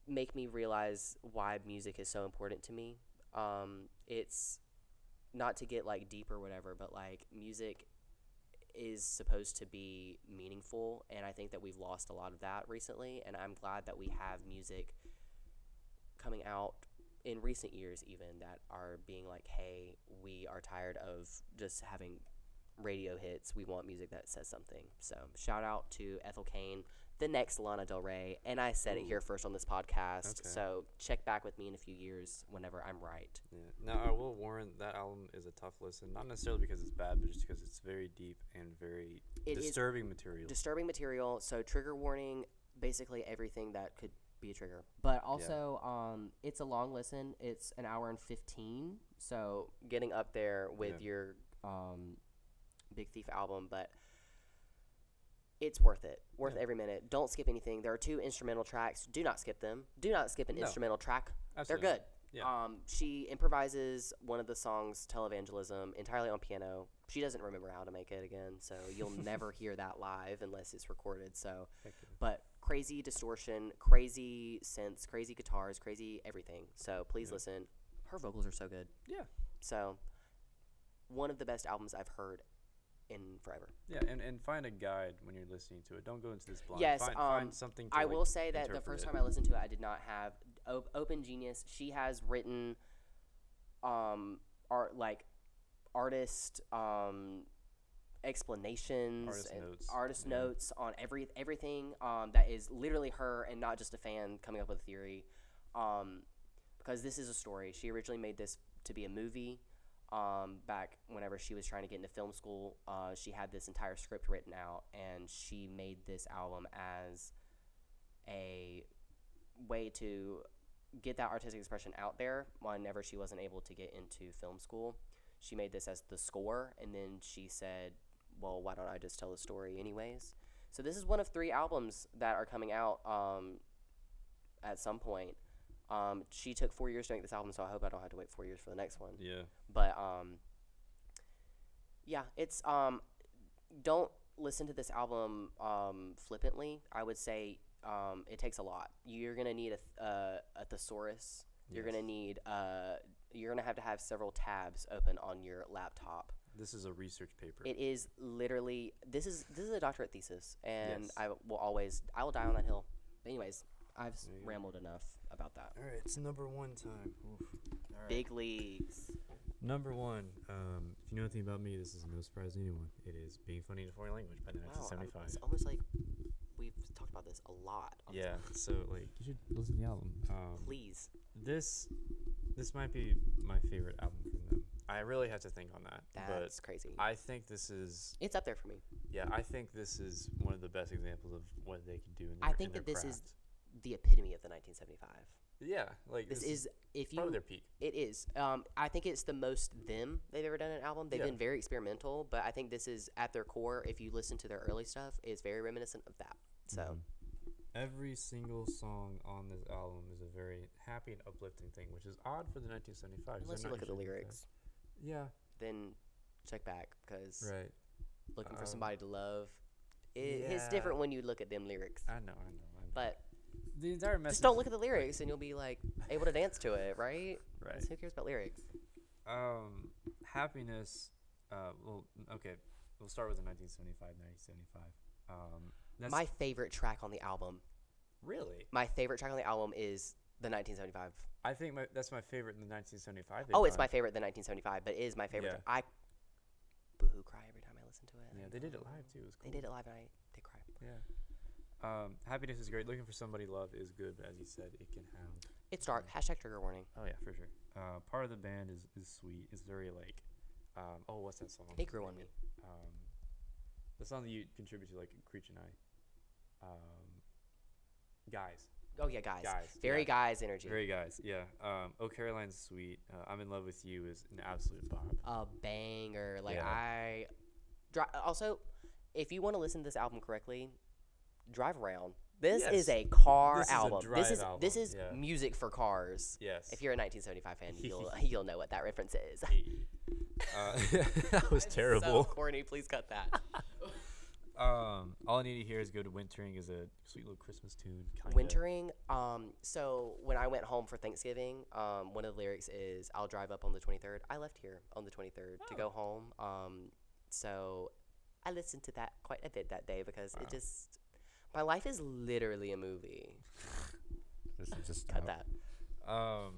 make me realize why music is so important to me. Um, it's not to get like deep or whatever, but like music is supposed to be meaningful and I think that we've lost a lot of that recently and I'm glad that we have music coming out in recent years even that are being like hey we are tired of just having radio hits. We want music that says something. So shout out to Ethel Cain the next Lana Del Rey and I said it here first on this podcast Okay. so check back with me in a few years whenever I'm right yeah. Now I will warn that album is a tough listen, not necessarily because it's bad, but just because it's very deep and very It is disturbing material. disturbing material. So trigger warning, basically everything that could be a trigger. But also, um, it's a long listen. It's an hour and fifteen. So getting up there with Yeah. your um, Big Thief album, but it's worth it. Worth Yeah. every minute. Don't skip anything. There are two instrumental tracks. Do not skip them. Do not skip an No. instrumental track. Absolutely. They're good. Yeah. Um, she improvises one of the songs, Televangelism, entirely on piano. She doesn't remember how to make it again, so you'll never hear that live unless it's recorded. So, but crazy distortion, crazy synths, crazy guitars, crazy everything. So please Yeah. listen. Her vocals are so good. Yeah. So, one of the best albums I've heard in forever. Yeah, and, and find a guide when you're listening to it. Don't go into this blind. Yes, find, um, find something. I like, will say that the first time I listened to it, I did not have op- Open Genius. She has written, um, art like artist um explanations Artist and notes, artist yeah. notes on every everything um that is literally her and not just a fan coming up with a theory, um because this is a story. She originally made this to be a movie. Um, back whenever she was trying to get into film school, uh, she had this entire script written out, and she made this album as a way to get that artistic expression out there whenever she wasn't able to get into film school. She made this as the score, and then she said, Well, why don't I just tell the story anyways? So, this is one of three albums that are coming out um, at some point. Um, she took four years to make this album, so I hope I don't have to wait four years for the next one. Yeah. But um, yeah, it's um, don't listen to this album um, flippantly. I would say um, it takes a lot. You're gonna need a th- uh, a thesaurus. You're gonna need uh, you're gonna have to have several tabs open on your laptop. This is a research paper. It is literally this is this is a doctorate thesis, and Yes. I will always I will die on that hill. But anyways, I've s- There you go. rambled enough about that. All right, it's number one time. Oof. All right. Big leagues. Number one. Um, if you know anything about me, this is no surprise to anyone. It is being funny in a foreign language by Wow, I'm- 1975. it's almost like we've talked about this a lot. on this yeah. So like, you should listen to the album. Um, please. this this might be my favorite album from them. I really have to think on that. That's crazy. I think this is it's up there for me. yeah. I think this is one of the best examples of what they can do in their, I in think their that this is craft. The epitome of the 1975. yeah. Like This, is if you probably their peak. it is. Um, I think it's the most them they've ever done an album. They've Yeah. been very experimental, but I think this is at their core. If you listen to their early stuff, is very reminiscent of that. So Mhm. Every single song on this album is a very happy and uplifting thing, which is odd for the 1975. 'cause unless you look at the usually that. lyrics, Yeah. then check back because Right. looking for Um, somebody to love, it, it's different when you look at them lyrics. I know. I know. I know. But the entire message. just don't look at the lyrics, and you'll be like able to dance to it, right? 'Cause Right. Who cares about lyrics? Um, happiness. Uh, well, okay. We'll start with the 1975, 1975. Um, that's my favorite track on the album. really. My favorite track on the album is the 1975. I think my, that's my favorite in the 1975. Oh, it's done. my favorite, the 1975, but it is my favorite. Yeah. I boohoo cry every time I listen to it. Yeah, they did it live too. It was cool. They did it live, and I did cry. Yeah. Um, happiness is great. Looking for somebody love is good, but as you said, it can have. It's dark. Hashtag trigger warning. Oh yeah, for sure. Uh, part of the band is is sweet. It's very like, um, oh, what's that song? It grew on me. Um, the song that you contribute to, like Creech and I. Um, guys. Oh yeah, guys. Guys. Very yeah. guys energy. Very guys. Yeah. Um, oh Caroline's sweet. Uh, I'm in love with you is an absolute bop. a banger. Like Yeah. I, dri- also, if you want to listen to this album correctly, drive around. This is a car This is a album. this is this is yeah. music for cars. Yes. If you're a 1975 fan, you'll you'll know what that reference is. uh, that was So terrible. corny. Please cut that. Um, all I need to hear is "Go to Wintering" is a sweet little Christmas tune. Kinda. Wintering. Um. So when I went home for Thanksgiving, um, one of the lyrics is "I'll drive up on the 23rd." I left here on the 23rd to Oh. go home. Um. So I listened to that quite a bit that day because Wow. it just my life is literally a movie. This is just Cut that. Um,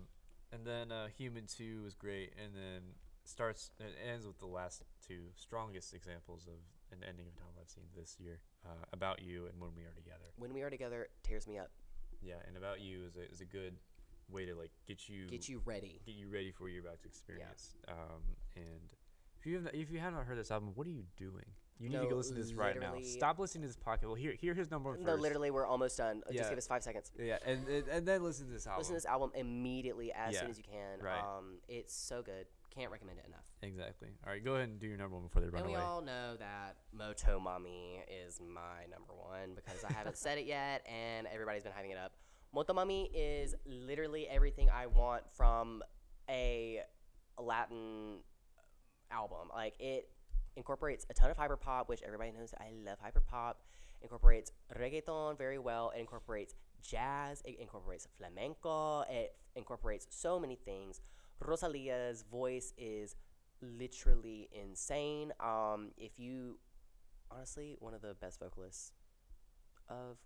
and then uh, Human Too was great, and then starts it ends with the last two strongest examples of an ending of a album I've seen this year. Uh, About You and When We Are Together. When we are together, tears me up. Yeah, and About You is a is a good way to like get you Get you ready. get you ready for what you're about to experience. Um, and if you haven't if you haven't heard this album, what are you doing? You need to go listen to this right now. Stop listening to this podcast. Well, here here here's number one No, literally, we're almost done. Yeah. Just give us five seconds. Yeah, and, and and then listen to this album. Listen to this album immediately as soon as you can. right. Um, it's so good. Can't recommend it enough. Exactly. All right, go ahead and do your number one before they run and we away. all know that Motomami is my number one because I haven't said it yet and everybody's been hyping it up. Motomami is literally everything I want from a Latin album. Like it incorporates a ton of hyperpop, which everybody knows I love hyperpop. Incorporates reggaeton very well. It incorporates jazz. It incorporates flamenco. It incorporates so many things. Rosalia's voice is literally insane. Um, if you honestly one of the best vocalists of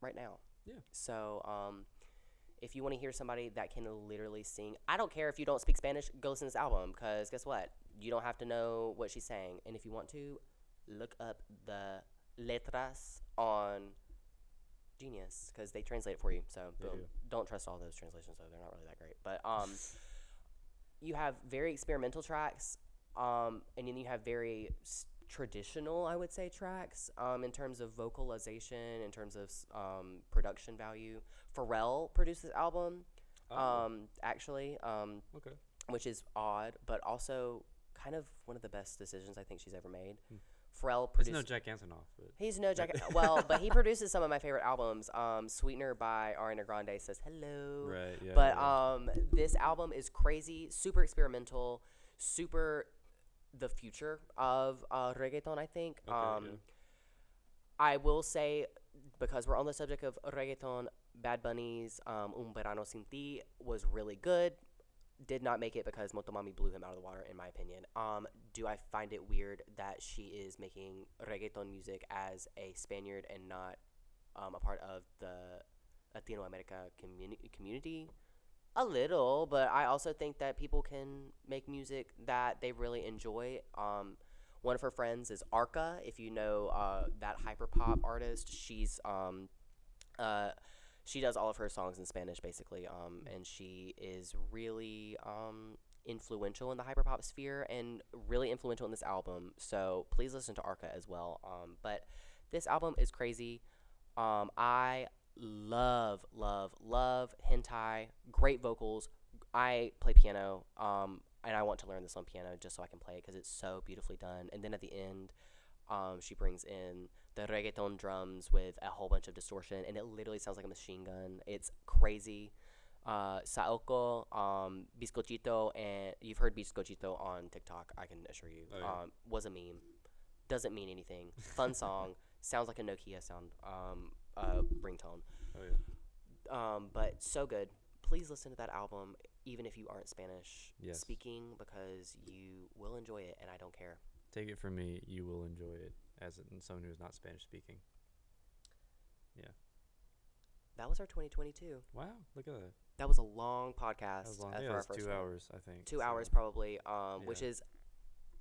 right now. Yeah. So um, if you want to hear somebody that can literally sing, I don't care if you don't speak Spanish, go listen to this album because guess what? You don't have to know what she's saying. And if you want to, look up the letras on Genius because they translate it for you. So boom. do. Don't trust all those translations though; they're not really that great. But um, you have very experimental tracks, um, and then you have very s- traditional, I would say, tracks um, in terms of vocalization, in terms of um, production value. Pharrell produced this album, Oh, um, actually, um, okay. which is odd, but also kind of one of the best decisions I think she's ever made. Hmm. Pharrell produced. no Jack Antonoff, but He's no Jack. well, but he produces some of my favorite albums. Um, Sweetener by Ariana Grande says hello. right, yeah. But yeah. um, this album is crazy, super experimental, super the future of uh, reggaeton. I think. Okay, um, yeah. I will say because we're on the subject of reggaeton, Bad Bunny's um, Un Verano Sin Ti was really good. Did not make it because Motomami blew him out of the water, in my opinion. Um, do I find it weird that she is making reggaeton music as a Spaniard and not um, a part of the Latino America communi- community? A little, but I also think that people can make music that they really enjoy. Um, one of her friends is Arca. If you know uh, that hyperpop artist, she's um, uh, she does all of her songs in Spanish, basically, um, and she is really um, influential in the hyperpop sphere and really influential in this album. So please listen to Arca as well. Um, but this album is crazy. Um, I love, love, love hentai. Great vocals. I play piano, um, and I want to learn this on piano just so I can play it because it's so beautifully done. And then at the end, um, she brings in the reggaeton drums with a whole bunch of distortion, and it literally sounds like a machine gun. It's crazy. uh, Saoko, um, Bizcochito, and you've heard Bizcochito on TikTok. I can assure you, Oh, yeah. um, was a meme. Doesn't mean anything. Fun song. Sounds like a Nokia sound um, uh, ringtone. Oh yeah. Um, but so good. Please listen to that album, even if you aren't Spanish Yes. speaking, because you will enjoy it, and I don't care. Take it from me, you will enjoy it as in someone who's not Spanish speaking. Yeah. That was our 2022. Wow, look at that. That was a long podcast. That was long. uh, Yeah, first two one. hours, I think. Two so- hours probably, um, which is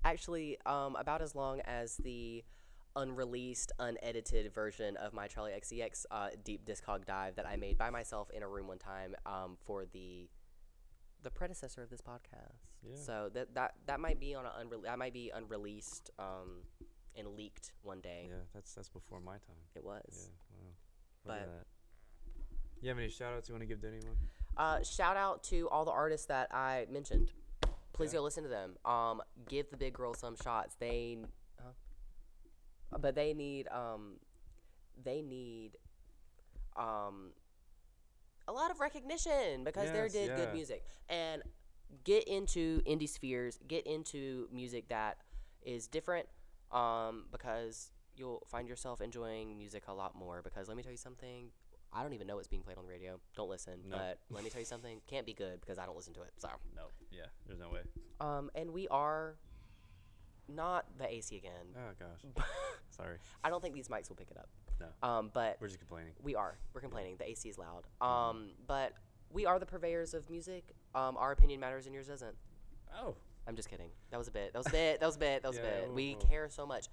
actually um, about as long as the unreleased, unedited version of my Charli XCX uh, deep discog dive that I made by myself in a room one time um, for the the predecessor of this podcast. Yeah. So that that that might be on a unre- that might be unreleased um, and leaked one day. Yeah, that's that's before my time. It was. Yeah, wow. But- that. You have any shout outs you want to give to anyone? Uh, shout out to all the artists that I mentioned. Please Yeah. go listen to them. Um, give the big girls some shots. They, huh? but they need um, they need um, a lot of recognition because they Yes, did yeah. good music and get into indie spheres. Get into music that is different. Um, because you'll find yourself enjoying music a lot more. Because let me tell you something. I don't even know what's being played on the radio. Don't listen. No. But let me tell you something. Can't be good because I don't listen to it. So, No. Yeah, there's no way. um, and we are not the AC again. Oh gosh. Sorry, I don't think these mics will pick it up. No. Um, but we're just complaining. we are. We're complaining. The AC is loud. Mm-hmm. Um, but we are the purveyors of music. Um, our opinion matters and yours doesn't. Oh. I'm just kidding. That was a bit. That was a bit. That was a bit. That was Yeah, a bit. We care so much.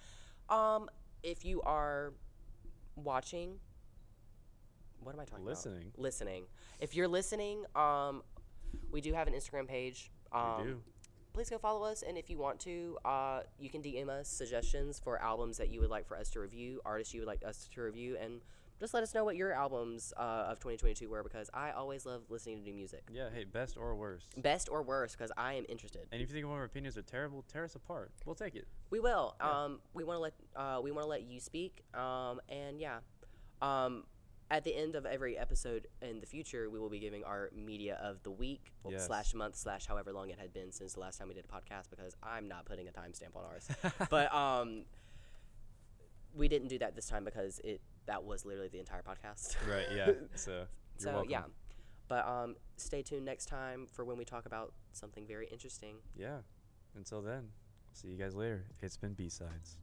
Um, if you are watching, what am I talking Listening. about? Listening. If you're listening, um, we do have an Instagram page. Um, we do. please go follow us. And if you want to, uh, you can DM us suggestions for albums that you would like for us to review, artists you would like us to review, and just let us know what your albums uh, of 2022 were because I always love listening to new music. Yeah. Hey, best or worst. Best or worst because I am interested. And if you think one of our opinions are terrible, tear us apart. We'll take it. We will. Yeah. Um, we want to let uh, we want to let you speak. Um, and yeah, um, at the end of every episode in the future, we will be giving our media of the week well, Yes. slash month slash however long it had been since the last time we did a podcast because I'm not putting a timestamp on ours. but um, we didn't do that this time because it that was literally the entire podcast. Right. Yeah. So. So yeah. But um, stay tuned next time for when we talk about something very interesting. Yeah. Until then, see you guys later. It's been B sides.